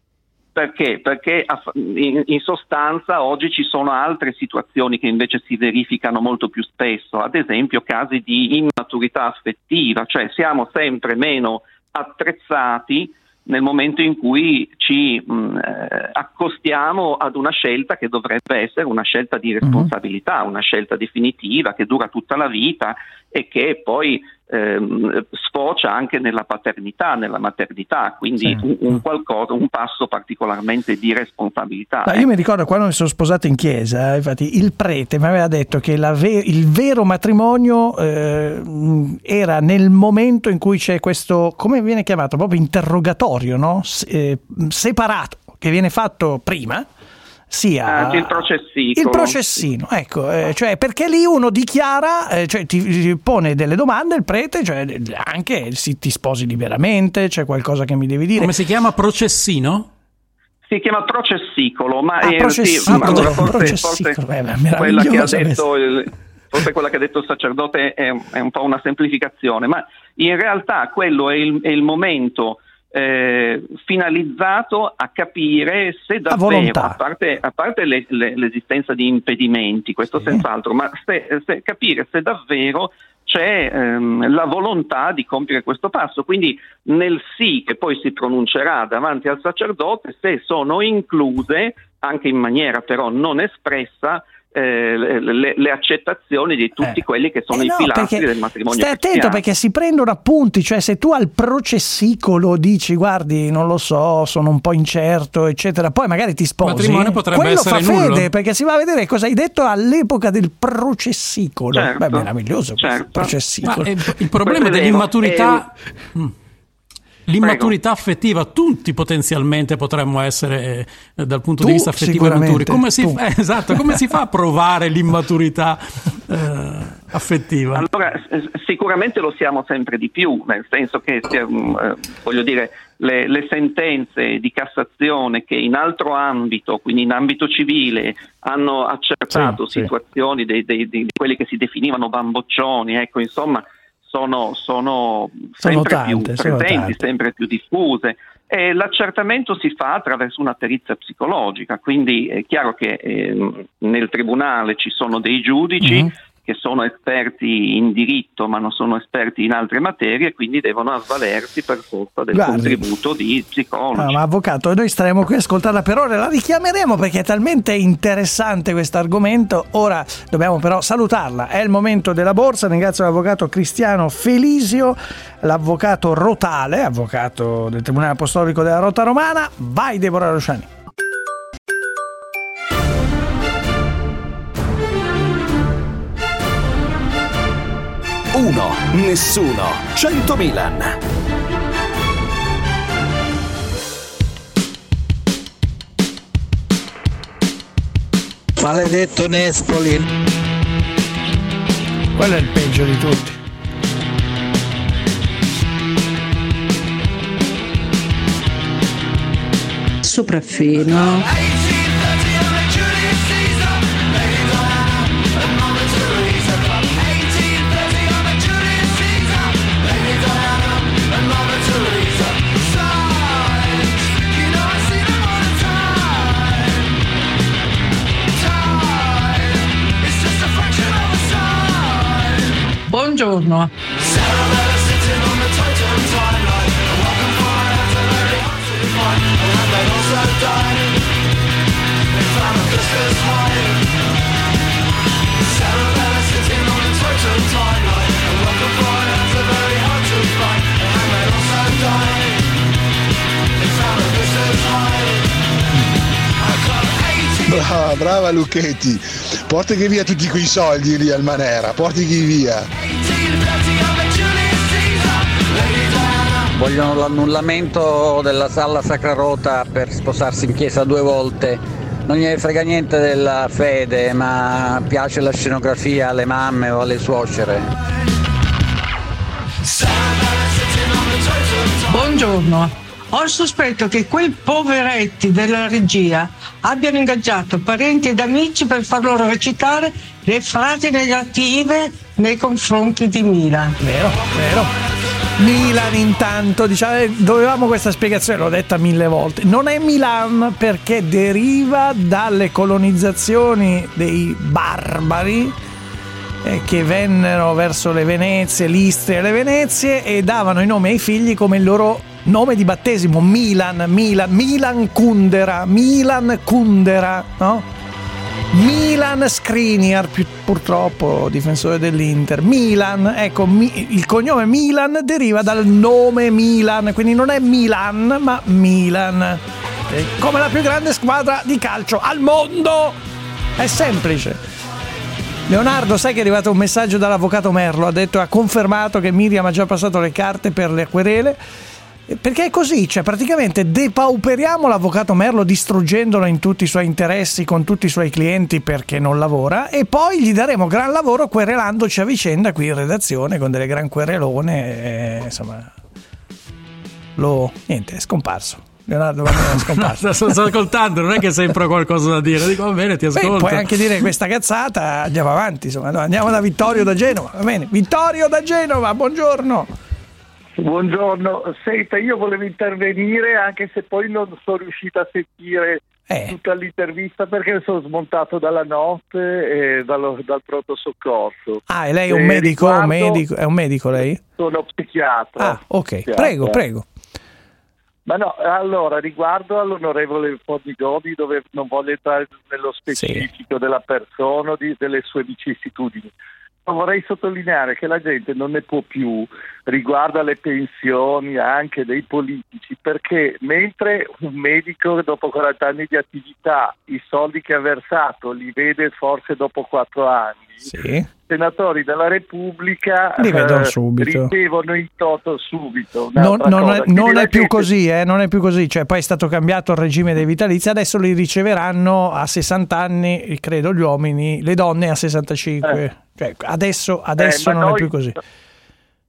perché? Perché in sostanza oggi ci sono altre situazioni che invece si verificano molto più spesso, ad esempio casi di immaturità affettiva, cioè siamo sempre meno attrezzati nel momento in cui ci mh, eh, accostiamo ad una scelta che dovrebbe essere una scelta di responsabilità, una scelta definitiva che dura tutta la vita e che poi ehm, sfocia anche nella paternità, nella maternità, quindi un, un qualcosa, un passo particolarmente di responsabilità. Ma io mi ricordo quando mi sono sposato in chiesa, infatti il prete mi aveva detto che la ve- il vero matrimonio eh, era nel momento in cui c'è questo, come viene chiamato, proprio interrogatorio, no? S- eh, separato, che viene fatto prima, sia Anche il processino. il processino, ecco, eh, cioè perché lì uno dichiara, eh, cioè ti, ti pone delle domande, il prete, cioè anche se ti sposi liberamente, c'è qualcosa che mi devi dire. Come si chiama processino? Si chiama processicolo, ma Ah, eh, processicolo, sì, ma allora forse, processicolo, forse eh, beh, quella che ha detto il, forse quella che ha detto il sacerdote è, è un po' una semplificazione, ma in realtà quello è il, è il momento eh, finalizzato a capire se davvero, volontà. a parte, a parte le- le- l'esistenza di impedimenti, questo senz'altro, ma se- se- capire se davvero c'è ehm, la volontà di compiere questo passo. Quindi nel sì che poi si pronuncerà davanti al sacerdote, se sono incluse, anche in maniera però non espressa, eh, le, le- accettazioni di tutti quelli che sono Eh i no, pilastri del matrimonio Stai attento cristiano. perché si prendono appunti, cioè se tu al processicolo dici guardi non lo so, sono un po' incerto eccetera, poi magari ti sposi, matrimonio potrebbe quello essere fa nullo. fede perché si va a vedere cosa hai detto all'epoca del processicolo. Certo, Beh, meraviglioso questo certo. processicolo. Ma, eh, il problema dell'immaturità... eh, Mm. L'immaturità affettiva, tutti potenzialmente potremmo essere eh, dal punto Tu di vista affettivo immaturi. Come si, fa, *laughs* esatto, come si fa a provare l'immaturità eh, affettiva? Allora, sicuramente lo siamo sempre di più, nel senso che, mm, eh, voglio dire, le, le sentenze di Cassazione che in altro ambito, quindi in ambito civile, hanno accertato Sì, sì. situazioni dei- dei- di quelli che si definivano bamboccioni, ecco, insomma, sono, sono Sono sempre tante, più presenti, sempre più diffuse. E l'accertamento si fa attraverso una perizia psicologica, quindi è chiaro che ehm, nel tribunale ci sono dei giudici Mhm. Che sono esperti in diritto ma non sono esperti in altre materie quindi devono avvalersi per forza del Guardi. contributo di psicologi. Ah, ma avvocato, noi staremo qui a ascoltarla per ore, la richiameremo perché è talmente interessante questo argomento. Ora dobbiamo però salutarla. È il momento della borsa. Ringrazio l'avvocato Cristiano Felisio, l'avvocato Rotale, avvocato del Tribunale Apostolico della Rota Romana. Vai Deborah Rosciani. Uno, nessuno, 100 Milan. Maledetto Nespoli. Quello è il peggio di tutti. Sopraffino. Buongiorno. Brava, brava Lucchetti. Portagli via tutti quei soldi lì al Manera, portigli via. Vogliono l'annullamento della Salla Sacra Rota per sposarsi in chiesa due volte. Non gliene frega niente della fede, ma piace la scenografia alle mamme o alle suocere. Buongiorno. Ho il sospetto che quei poveretti della regia abbiano ingaggiato parenti ed amici per far loro recitare le frasi negative nei confronti di Milan. Vero, vero. Milan intanto, diciamo, dovevamo questa spiegazione, l'ho detta mille volte. Non è Milan perché deriva dalle colonizzazioni dei barbari eh, che vennero verso le Venezie, l'Istria e le Venezie e davano i nomi ai figli come il loro nome di battesimo, Milan, Milan, Milan Kundera, Milan Kundera, no? Milan Skriniar, purtroppo difensore dell'Inter. Milan, ecco, mi- il cognome Milan deriva dal nome Milan, quindi non è Milan, ma Milan. Eh, Come la più grande squadra di calcio al mondo. È semplice. Leonardo, sai che è arrivato un messaggio dall'avvocato Merlo, ha detto ha confermato che Miriam ha già passato le carte per le querele. Perché è così, cioè praticamente depauperiamo l'avvocato Merlo distruggendolo in tutti i suoi interessi con tutti i suoi clienti perché non lavora e poi gli daremo gran lavoro querelandoci a vicenda qui in redazione con delle gran querelone, eh, insomma, lo, niente, è scomparso. Leonardo Bambino è scomparso. *laughs* No, sto, sto ascoltando, non è che sempre ho qualcosa da dire. Dico, va bene, ti Beh, ascolto. puoi anche dire questa cazzata, andiamo avanti, insomma, no, andiamo da Vittorio da Genova, va bene? Vittorio da Genova, buongiorno. Buongiorno, senta, io volevo intervenire anche se poi non sono riuscito a sentire Eh. tutta l'intervista perché sono smontato dalla notte e dallo- dal pronto soccorso. Ah, e lei è un Eh, medico, riguardo- medico- è un medico lei? Sono psichiatra. Ah, ok, Psichiatra. prego, prego. Ma no, allora, riguardo all'onorevole Fornigodi, dove non voglio entrare nello specifico della persona, o di- delle sue vicissitudini, vorrei sottolineare che la gente non ne può più riguardo alle pensioni anche dei politici, perché mentre un medico dopo 40 anni di attività i soldi che ha versato li vede forse dopo 4 anni, Sì. Senatori della Repubblica Li vedono eh, subito. ricevono in toto subito. Non, non è, non è più gente- così, eh, non è più così, cioè poi è stato cambiato il regime dei vitalizi, adesso li riceveranno a 60 anni, credo gli uomini, le donne a 65. Cioè, adesso adesso Eh, non è noi- più così.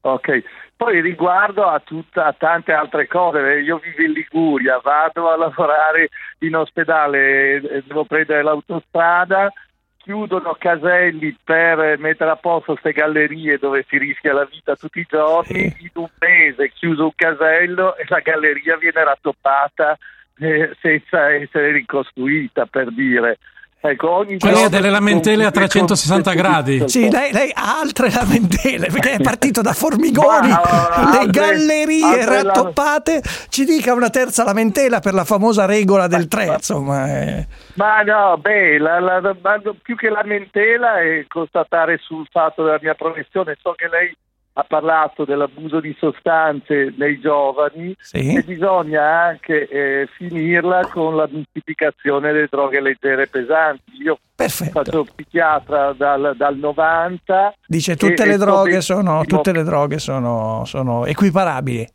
Ok, poi riguardo a, tutta, a tante altre cose, eh, io vivo in Liguria, vado a lavorare in ospedale, eh, devo prendere l'autostrada chiudono caselli per mettere a posto queste gallerie dove si rischia la vita tutti i giorni, in un mese chiuso un casello e la galleria viene rattoppata eh, senza essere ricostruita, per dire. Ecco, ogni Quelle giorno delle lamentele a conclude 360 con- gradi. Sì, lei, lei ha altre lamentele perché è partito da Formigoni, Ma, le altre- gallerie altre la- rattoppate. Ci dica una terza lamentela per la famosa regola del 3. Insomma, eh. Ma no, beh, la- la- ma più che lamentela è constatare sul fatto della mia professione. So che lei ha parlato dell'abuso di sostanze nei giovani Sì. e bisogna anche eh, finirla con la mistificazione delle droghe leggere e pesanti. Io faccio psichiatra dal, dal 90. dice tutte e le droghe sono, tutte le droghe sono, sono equiparabili.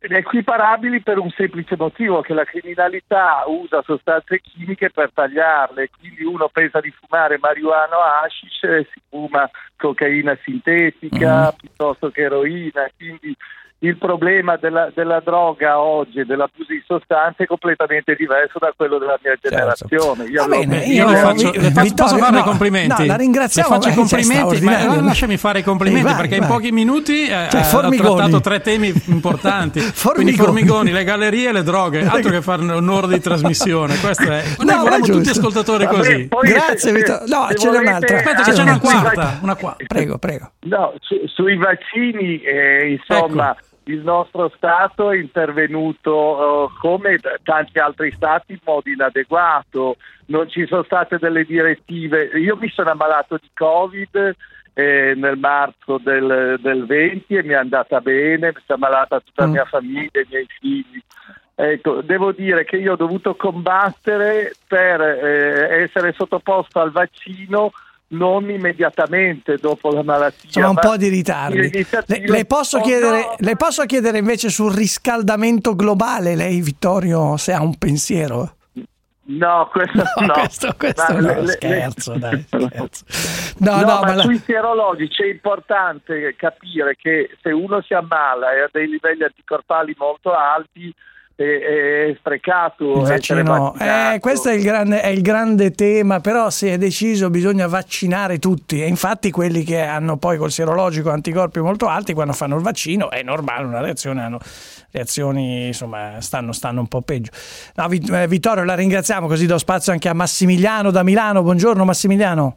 Equiparabili per un semplice motivo che la criminalità usa sostanze chimiche per tagliarle. Quindi uno pensa di fumare marijuana o hashish e si fuma cocaina sintetica piuttosto che eroina. Quindi il problema della, della droga oggi e dell'abuso di sostanze è completamente diverso da quello della mia generazione Io Va avevo bene, 20 Io le Io- faccio, vi- le faccio- Vittorio, posso fare no, i complimenti? no, la ringraziamo, Le faccio i perché sei complimenti, ma lasciami fare i complimenti vai, perché in vai. pochi minuti eh, Cioè, ha Formigoni. trattato tre temi importanti. *laughs* Quindi Formigoni. formigoni, le gallerie e le droghe, altro che fare un'ora di trasmissione. Questo è. Noi No, vorremmo tutti ascoltatori Vabbè, così. Grazie Vittorio. No, ce n'è un'altra. Aspetta, c'è una quarta, una. Prego, prego. No, su- sui vaccini, eh, insomma, Ecco. Il nostro Stato è intervenuto eh, come tanti altri Stati in modo inadeguato, non ci sono state delle direttive. Io mi sono ammalato di Covid eh, nel marzo del, del 20 e mi è andata bene, mi è ammalata tutta la Mm. mia famiglia, i miei figli. Ecco, devo dire che io ho dovuto combattere per eh, essere sottoposto al vaccino non immediatamente dopo la malattia. Insomma, un po' di ritardi. Le, le posso Oh, chiedere, no, le posso chiedere invece sul riscaldamento globale, lei Vittorio, se ha un pensiero? No, questo no. No, questo- questo no, le- scherzo, dai, *laughs* scherzo. No, No, no, ma, ma la- sui sierologici è importante capire che se uno si ammala e ha dei livelli anticorpali molto alti è, è sprecato Il essere vaccino, vaccinato. eh, questo è il, grande, è il grande tema, però se è deciso bisogna vaccinare tutti e infatti quelli che hanno poi col sierologico anticorpi molto alti quando fanno il vaccino è normale una reazione, hanno reazioni insomma stanno, stanno un po' peggio. No, eh, Vittorio la ringraziamo così do spazio anche a Massimiliano da Milano, buongiorno Massimiliano.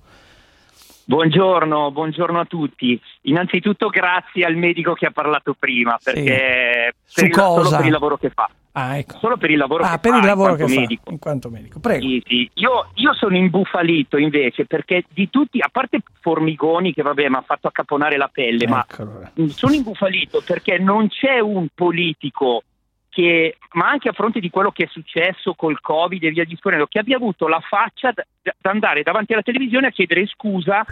Buongiorno, buongiorno a tutti. Innanzitutto grazie al medico che ha parlato prima, perché Su per il, per il lavoro che fa. Ah, ecco. Solo per il lavoro Ah, che per fa il in lavoro quanto che fa medico. in quanto medico. Prego. Sì, sì. Io, io sono imbufalito invece perché di tutti, a parte Formigoni che vabbè mi ha fatto accaponare la pelle, ma mh, sono imbufalito perché non c'è un politico che, ma anche a fronte di quello che è successo col Covid e via discorrendo, che abbia avuto la faccia da, da andare davanti alla televisione a chiedere scusa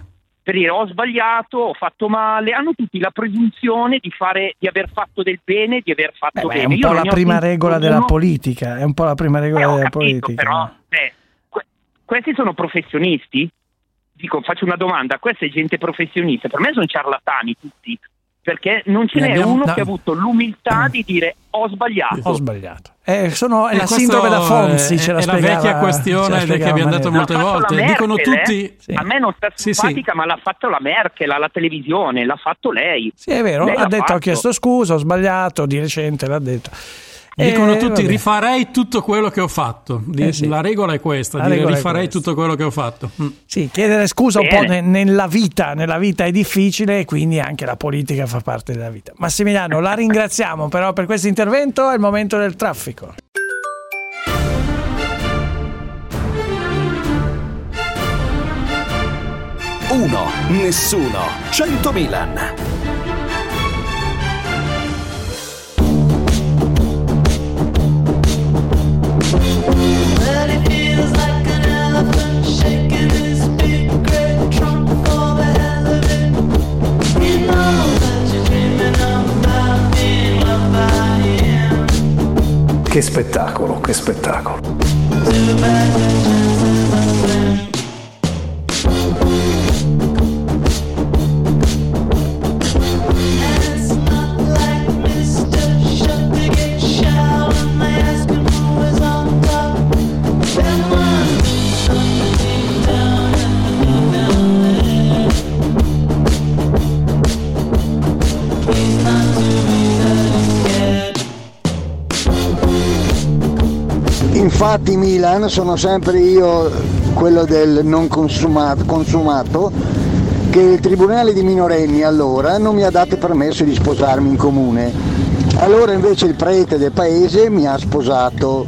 per dire ho sbagliato, ho fatto male, hanno tutti la presunzione di, fare, di aver fatto del bene, di aver fatto Beh, è bene. un Io po' la prima regola della uno- politica, è un po' la prima regola eh, ho della capito, politica. però eh, que- questi sono professionisti? Dico, faccio una domanda, questa è gente professionista, per me sono ciarlatani tutti, perché non ce n'è uno no. che ha avuto l'umiltà di dire ho sbagliato. Ho sbagliato. Eh, sono, è Eh, la sindrome da Fonzi, è- ce la è la spiegava- vecchia ce questione la che abbiamo detto molte volte. la Dicono Merkel, tutti. eh? A me non sta Sì, sì. simpatica, ma l'ha fatto la Merkel alla televisione, l'ha fatto lei. Sì, è vero, Lei ha detto ho fatto. chiesto scusa, ho sbagliato, di recente l'ha detto. Dicono Eh, tutti vabbè. rifarei tutto quello che ho fatto. Eh sì. La regola è questa, dire regola è rifarei questa. tutto quello che ho fatto. Mm. Sì, chiedere scusa un po' Bene. ne- nella vita, nella vita è difficile e quindi anche la politica fa parte della vita. Massimiliano, la ringraziamo però per questo intervento, è il momento del traffico. Uno, nessuno, 100 Milan. Che spettacolo, che spettacolo. Infatti Milan sono sempre io quello del non consumato, consumato che il tribunale di minorenni allora non mi ha dato permesso di sposarmi in comune. Allora invece il prete del paese mi ha sposato.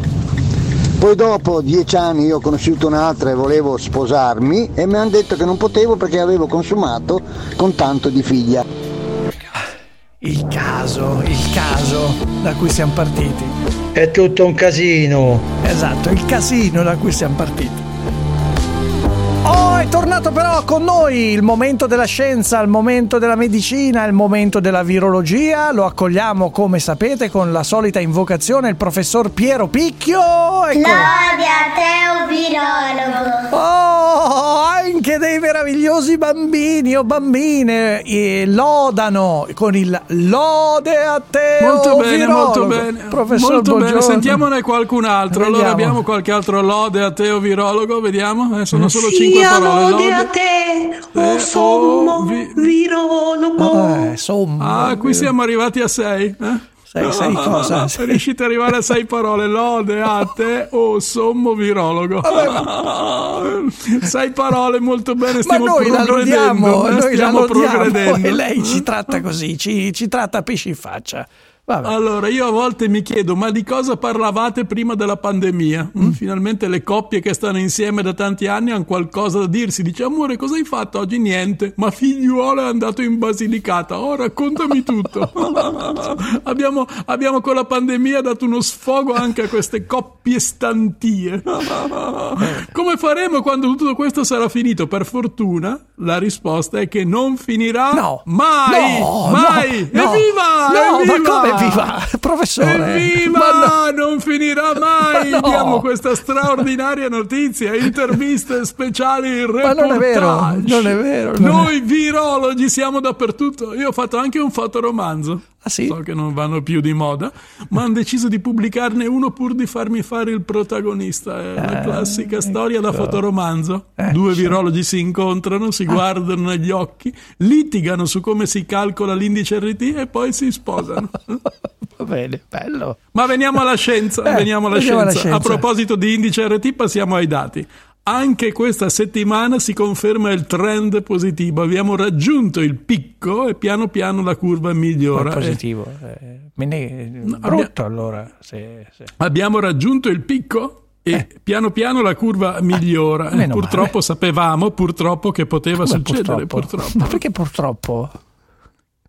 Poi dopo dieci anni io ho conosciuto un'altra e volevo sposarmi e mi hanno detto che non potevo perché avevo consumato con tanto di figlia. Il caso, il caso da cui siamo partiti. È tutto un casino. Esatto, il casino da cui siamo partiti. Tornato però con noi il momento della scienza, il momento della medicina, il momento della virologia. Lo accogliamo, come sapete, con la solita invocazione, il professor Piero Picchio. Ecco. Lode a te, virologo. Oh, anche dei meravigliosi bambini o bambine eh, lodano con il lode a te. Molto oh, bene, virologo. molto bene. Professor molto bene. buongiorno. Sentiamone qualcun altro. Allora Vediamo. abbiamo qualche altro lode a te o virologo, vediamo. Eh, sono solo cinque parole. lode a te, o sommo virologo. Eh, sommo. Ah, qui siamo arrivati a sei. Eh? Sei, sei cosa? Riuscite ad arrivare a sei parole. Lode a te o sommo virologo. *laughs* sei parole, molto bene. Ma Stiamo noi la progredendo. lodiamo, eh, noi la lodiamo progredendo. e lei ci tratta così, ci, ci tratta a pesci in faccia. Vabbè. Allora, io a volte mi chiedo, ma di cosa parlavate prima della pandemia? Mm, Finalmente le coppie che stanno insieme da tanti anni hanno qualcosa da dirsi. Dice, amore, cosa hai fatto oggi? Niente. Ma figliuolo è andato in Basilicata. Oh, raccontami tutto. *laughs* abbiamo, abbiamo con la pandemia dato uno sfogo anche a queste coppie stantie. Come faremo quando tutto questo sarà finito? Per fortuna, la risposta è che non finirà mai. No, mai. no, no. Evviva! No, evviva! Evviva? Professore. Evviva! Ma Non finirà mai! Ma no! Diamo questa straordinaria notizia, interviste speciali, Ma non è vero, reportage. non è vero, non Noi virologi siamo dappertutto. Io ho fatto anche un fotoromanzo. Ah, sì? So che non vanno più di moda, ma hanno deciso di pubblicarne uno pur di farmi fare il protagonista. È la Eh, classica storia da ecco. fotoromanzo. Eh, Due virologi si incontrano, si guardano negli occhi, litigano su come si calcola l'indice RT e poi si sposano. *laughs* Va bene, bello. Ma veniamo alla scienza, Eh, veniamo alla veniamo alla scienza. scienza. A proposito di indice RT, passiamo ai dati. Anche questa settimana si conferma il trend positivo. Abbiamo raggiunto il picco e piano piano la curva migliora. Ma Eh, positivo. eh, me ne- No, brutto allora. se- se- abbiamo raggiunto il picco e piano piano la curva migliora. Eh, meno purtroppo sapevamo purtroppo che poteva Come succedere. purtroppo? Purtroppo. Ma perché purtroppo?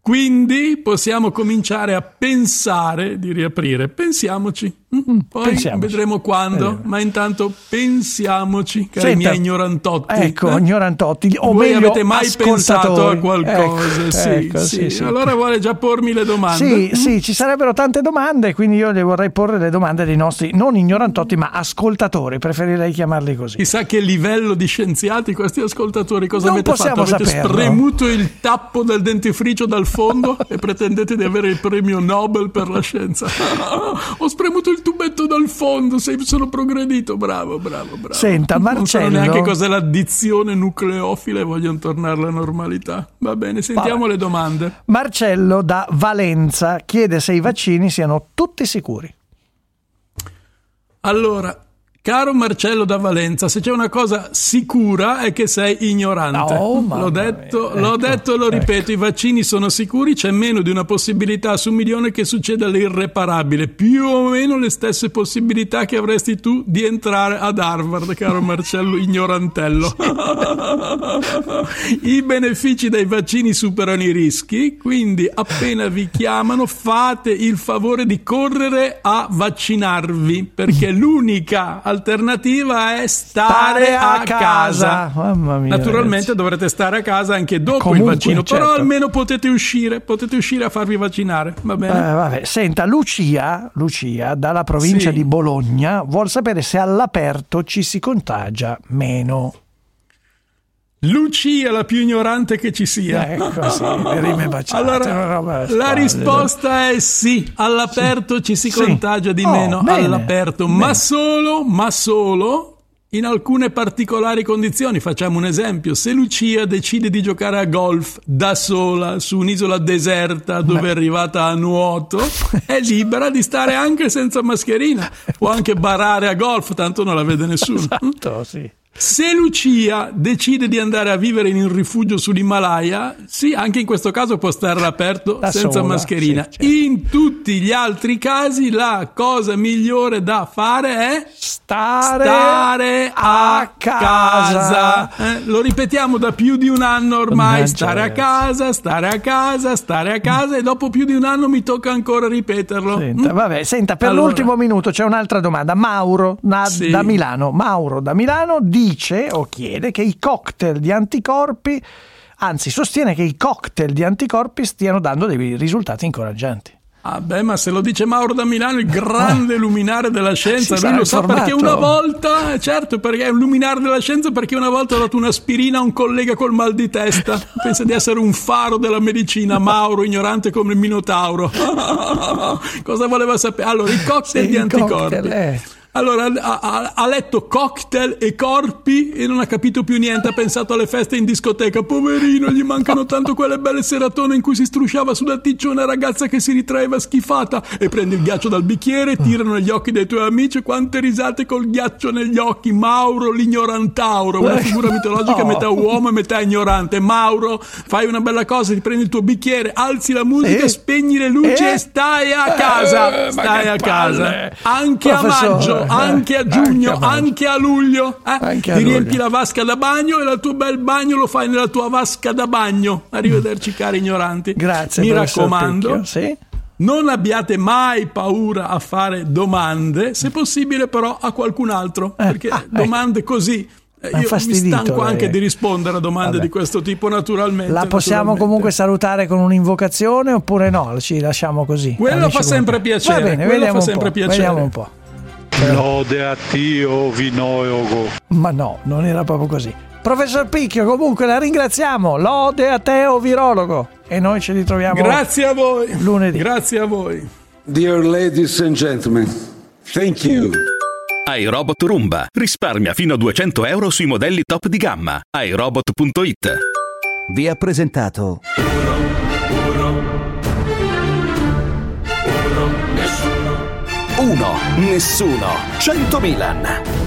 Quindi possiamo cominciare a pensare di riaprire. Pensiamoci. Mm, Poi pensiamoci. vedremo quando, Vedremo. ma intanto pensiamoci, cari Senta, miei ignorantotti. Ecco, eh? ignorantotti. O Voi meglio, avete mai pensato a qualcosa? Ecco, sì, ecco, sì. sì, sì. Allora vuole già pormi le domande? Sì, sì, ci sarebbero tante domande, quindi io le vorrei porre le domande dei nostri non ignorantotti, ma ascoltatori, preferirei chiamarli così. Chissà che livello di scienziati questi ascoltatori cosa Non avete fatto? Avete saperlo. spremuto il tappo del dentifricio dal fondo e pretendete di avere il premio Nobel per la scienza. *laughs* Ho spremuto il tubetto dal fondo, sei, sono progredito, bravo, bravo, bravo. Senta, Non sanno Marcello. neanche cos'è l'addizione nucleofila e vogliono tornare alla normalità. Va bene, sentiamo Vabbè. le domande. Marcello da Valenza chiede se i vaccini siano tutti sicuri. Allora, caro Marcello da Valenza, se c'è una cosa sicura è che sei ignorante. Oh, l'ho detto, mia. l'ho Ecco, detto e lo ecco. ripeto, i vaccini sono sicuri, c'è meno di una possibilità su un milione che succeda l'irreparabile, più o meno le stesse possibilità che avresti tu di entrare ad Harvard, caro Marcello ignorantello. *laughs* I benefici dei vaccini superano i rischi, quindi appena vi chiamano fate il favore di correre a vaccinarvi, perché l'unica alternativa è stare, a, casa. Mamma mia. Naturalmente ragazzi. dovrete stare a casa anche dopo Comunque, il vaccino, però certo. almeno potete uscire, potete uscire a farvi vaccinare, va Eh, bene? vabbè. Senta, Lucia, Lucia, dalla provincia Sì. di Bologna, vuol sapere se all'aperto ci si contagia meno. Lucia, la più ignorante che ci sia. Ecco, sì, *laughs* le rime baciate, Allora, la risposta è sì, all'aperto ci si Sì. contagia di Oh, meno bene, all'aperto, bene. ma solo, ma solo in alcune particolari condizioni. Facciamo un esempio: se Lucia decide di giocare a golf da sola su un'isola deserta dove Beh. è arrivata a nuoto, è libera di stare anche senza mascherina. Può anche barare a golf, tanto non la vede nessuno. Esatto, sì. Se Lucia decide di andare a vivere in un rifugio sull'Himalaya, sì, anche in questo caso può stare all'aperto da senza sola, mascherina. Sì, certo. In tutti gli altri casi la cosa migliore da fare è stare, stare a, casa. casa. Eh, lo ripetiamo da più di un anno ormai, non stare a casa, stare a casa, stare a casa e dopo più di un anno mi tocca ancora ripeterlo. Senta, mm? vabbè, senta per allora, l'ultimo minuto c'è un'altra domanda. Mauro na, sì. da Milano, Mauro da Milano di dice o chiede che i cocktail di anticorpi, anzi sostiene che i cocktail di anticorpi stiano dando dei risultati incoraggianti. Ah beh, ma se lo dice Mauro da Milano, il grande luminare della scienza, lui lo sa perché una volta, certo, perché è un luminare della scienza perché una volta ha dato un'aspirina a un collega col mal di testa. *laughs* Pensa di essere un faro della medicina, Mauro, ignorante come il Minotauro. *laughs* Cosa voleva sapere? Allora, i cocktail sì, di anticorpi. Cocktail, eh. Allora ha, ha, letto cocktail e corpi e non ha capito più niente. Ha pensato alle feste in discoteca. Poverino, gli mancano tanto quelle belle seratone in cui si strusciava sulla ticcia una ragazza che si ritraeva schifata. E prendi il ghiaccio dal bicchiere, tirano negli occhi dei tuoi amici. Quante risate col ghiaccio negli occhi. Mauro l'ignorantauro, una figura mitologica metà uomo e metà ignorante. Mauro, fai una bella cosa, ti prendi il tuo bicchiere, alzi la musica, eh? spegni le luci eh? e stai a casa. Eh, stai a casa. Anche Professore. a maggio anche a giugno, anche a, anche a luglio. Eh? Anche a Ti luglio. riempi la vasca da bagno e il tuo bel bagno lo fai nella tua vasca da bagno. Arrivederci, cari ignoranti. Grazie. Mi raccomando. Sì? Non abbiate mai paura a fare domande, se possibile però a qualcun altro, eh, perché ah, domande ecco. così io mi stanco lei. anche di rispondere a domande Vabbè. di questo tipo naturalmente. La possiamo naturalmente. comunque salutare con un'invocazione oppure no? Ci lasciamo così. Quello fa sempre piacere. Va bene, vediamo, fa sempre piacere. vediamo un po'. Lode a Dio, Vinoego. Ma no, non era proprio così. Professor Picchio, comunque la ringraziamo. Lode a te, o virologo. E noi ci ritroviamo Grazie a voi. Lunedì. Grazie a voi. Dear ladies and gentlemen, thank you. iRobot Roomba risparmia fino a 200 euro sui modelli top di gamma. iRobot.it Vi ha presentato Uno, nessuno, 100 Milan.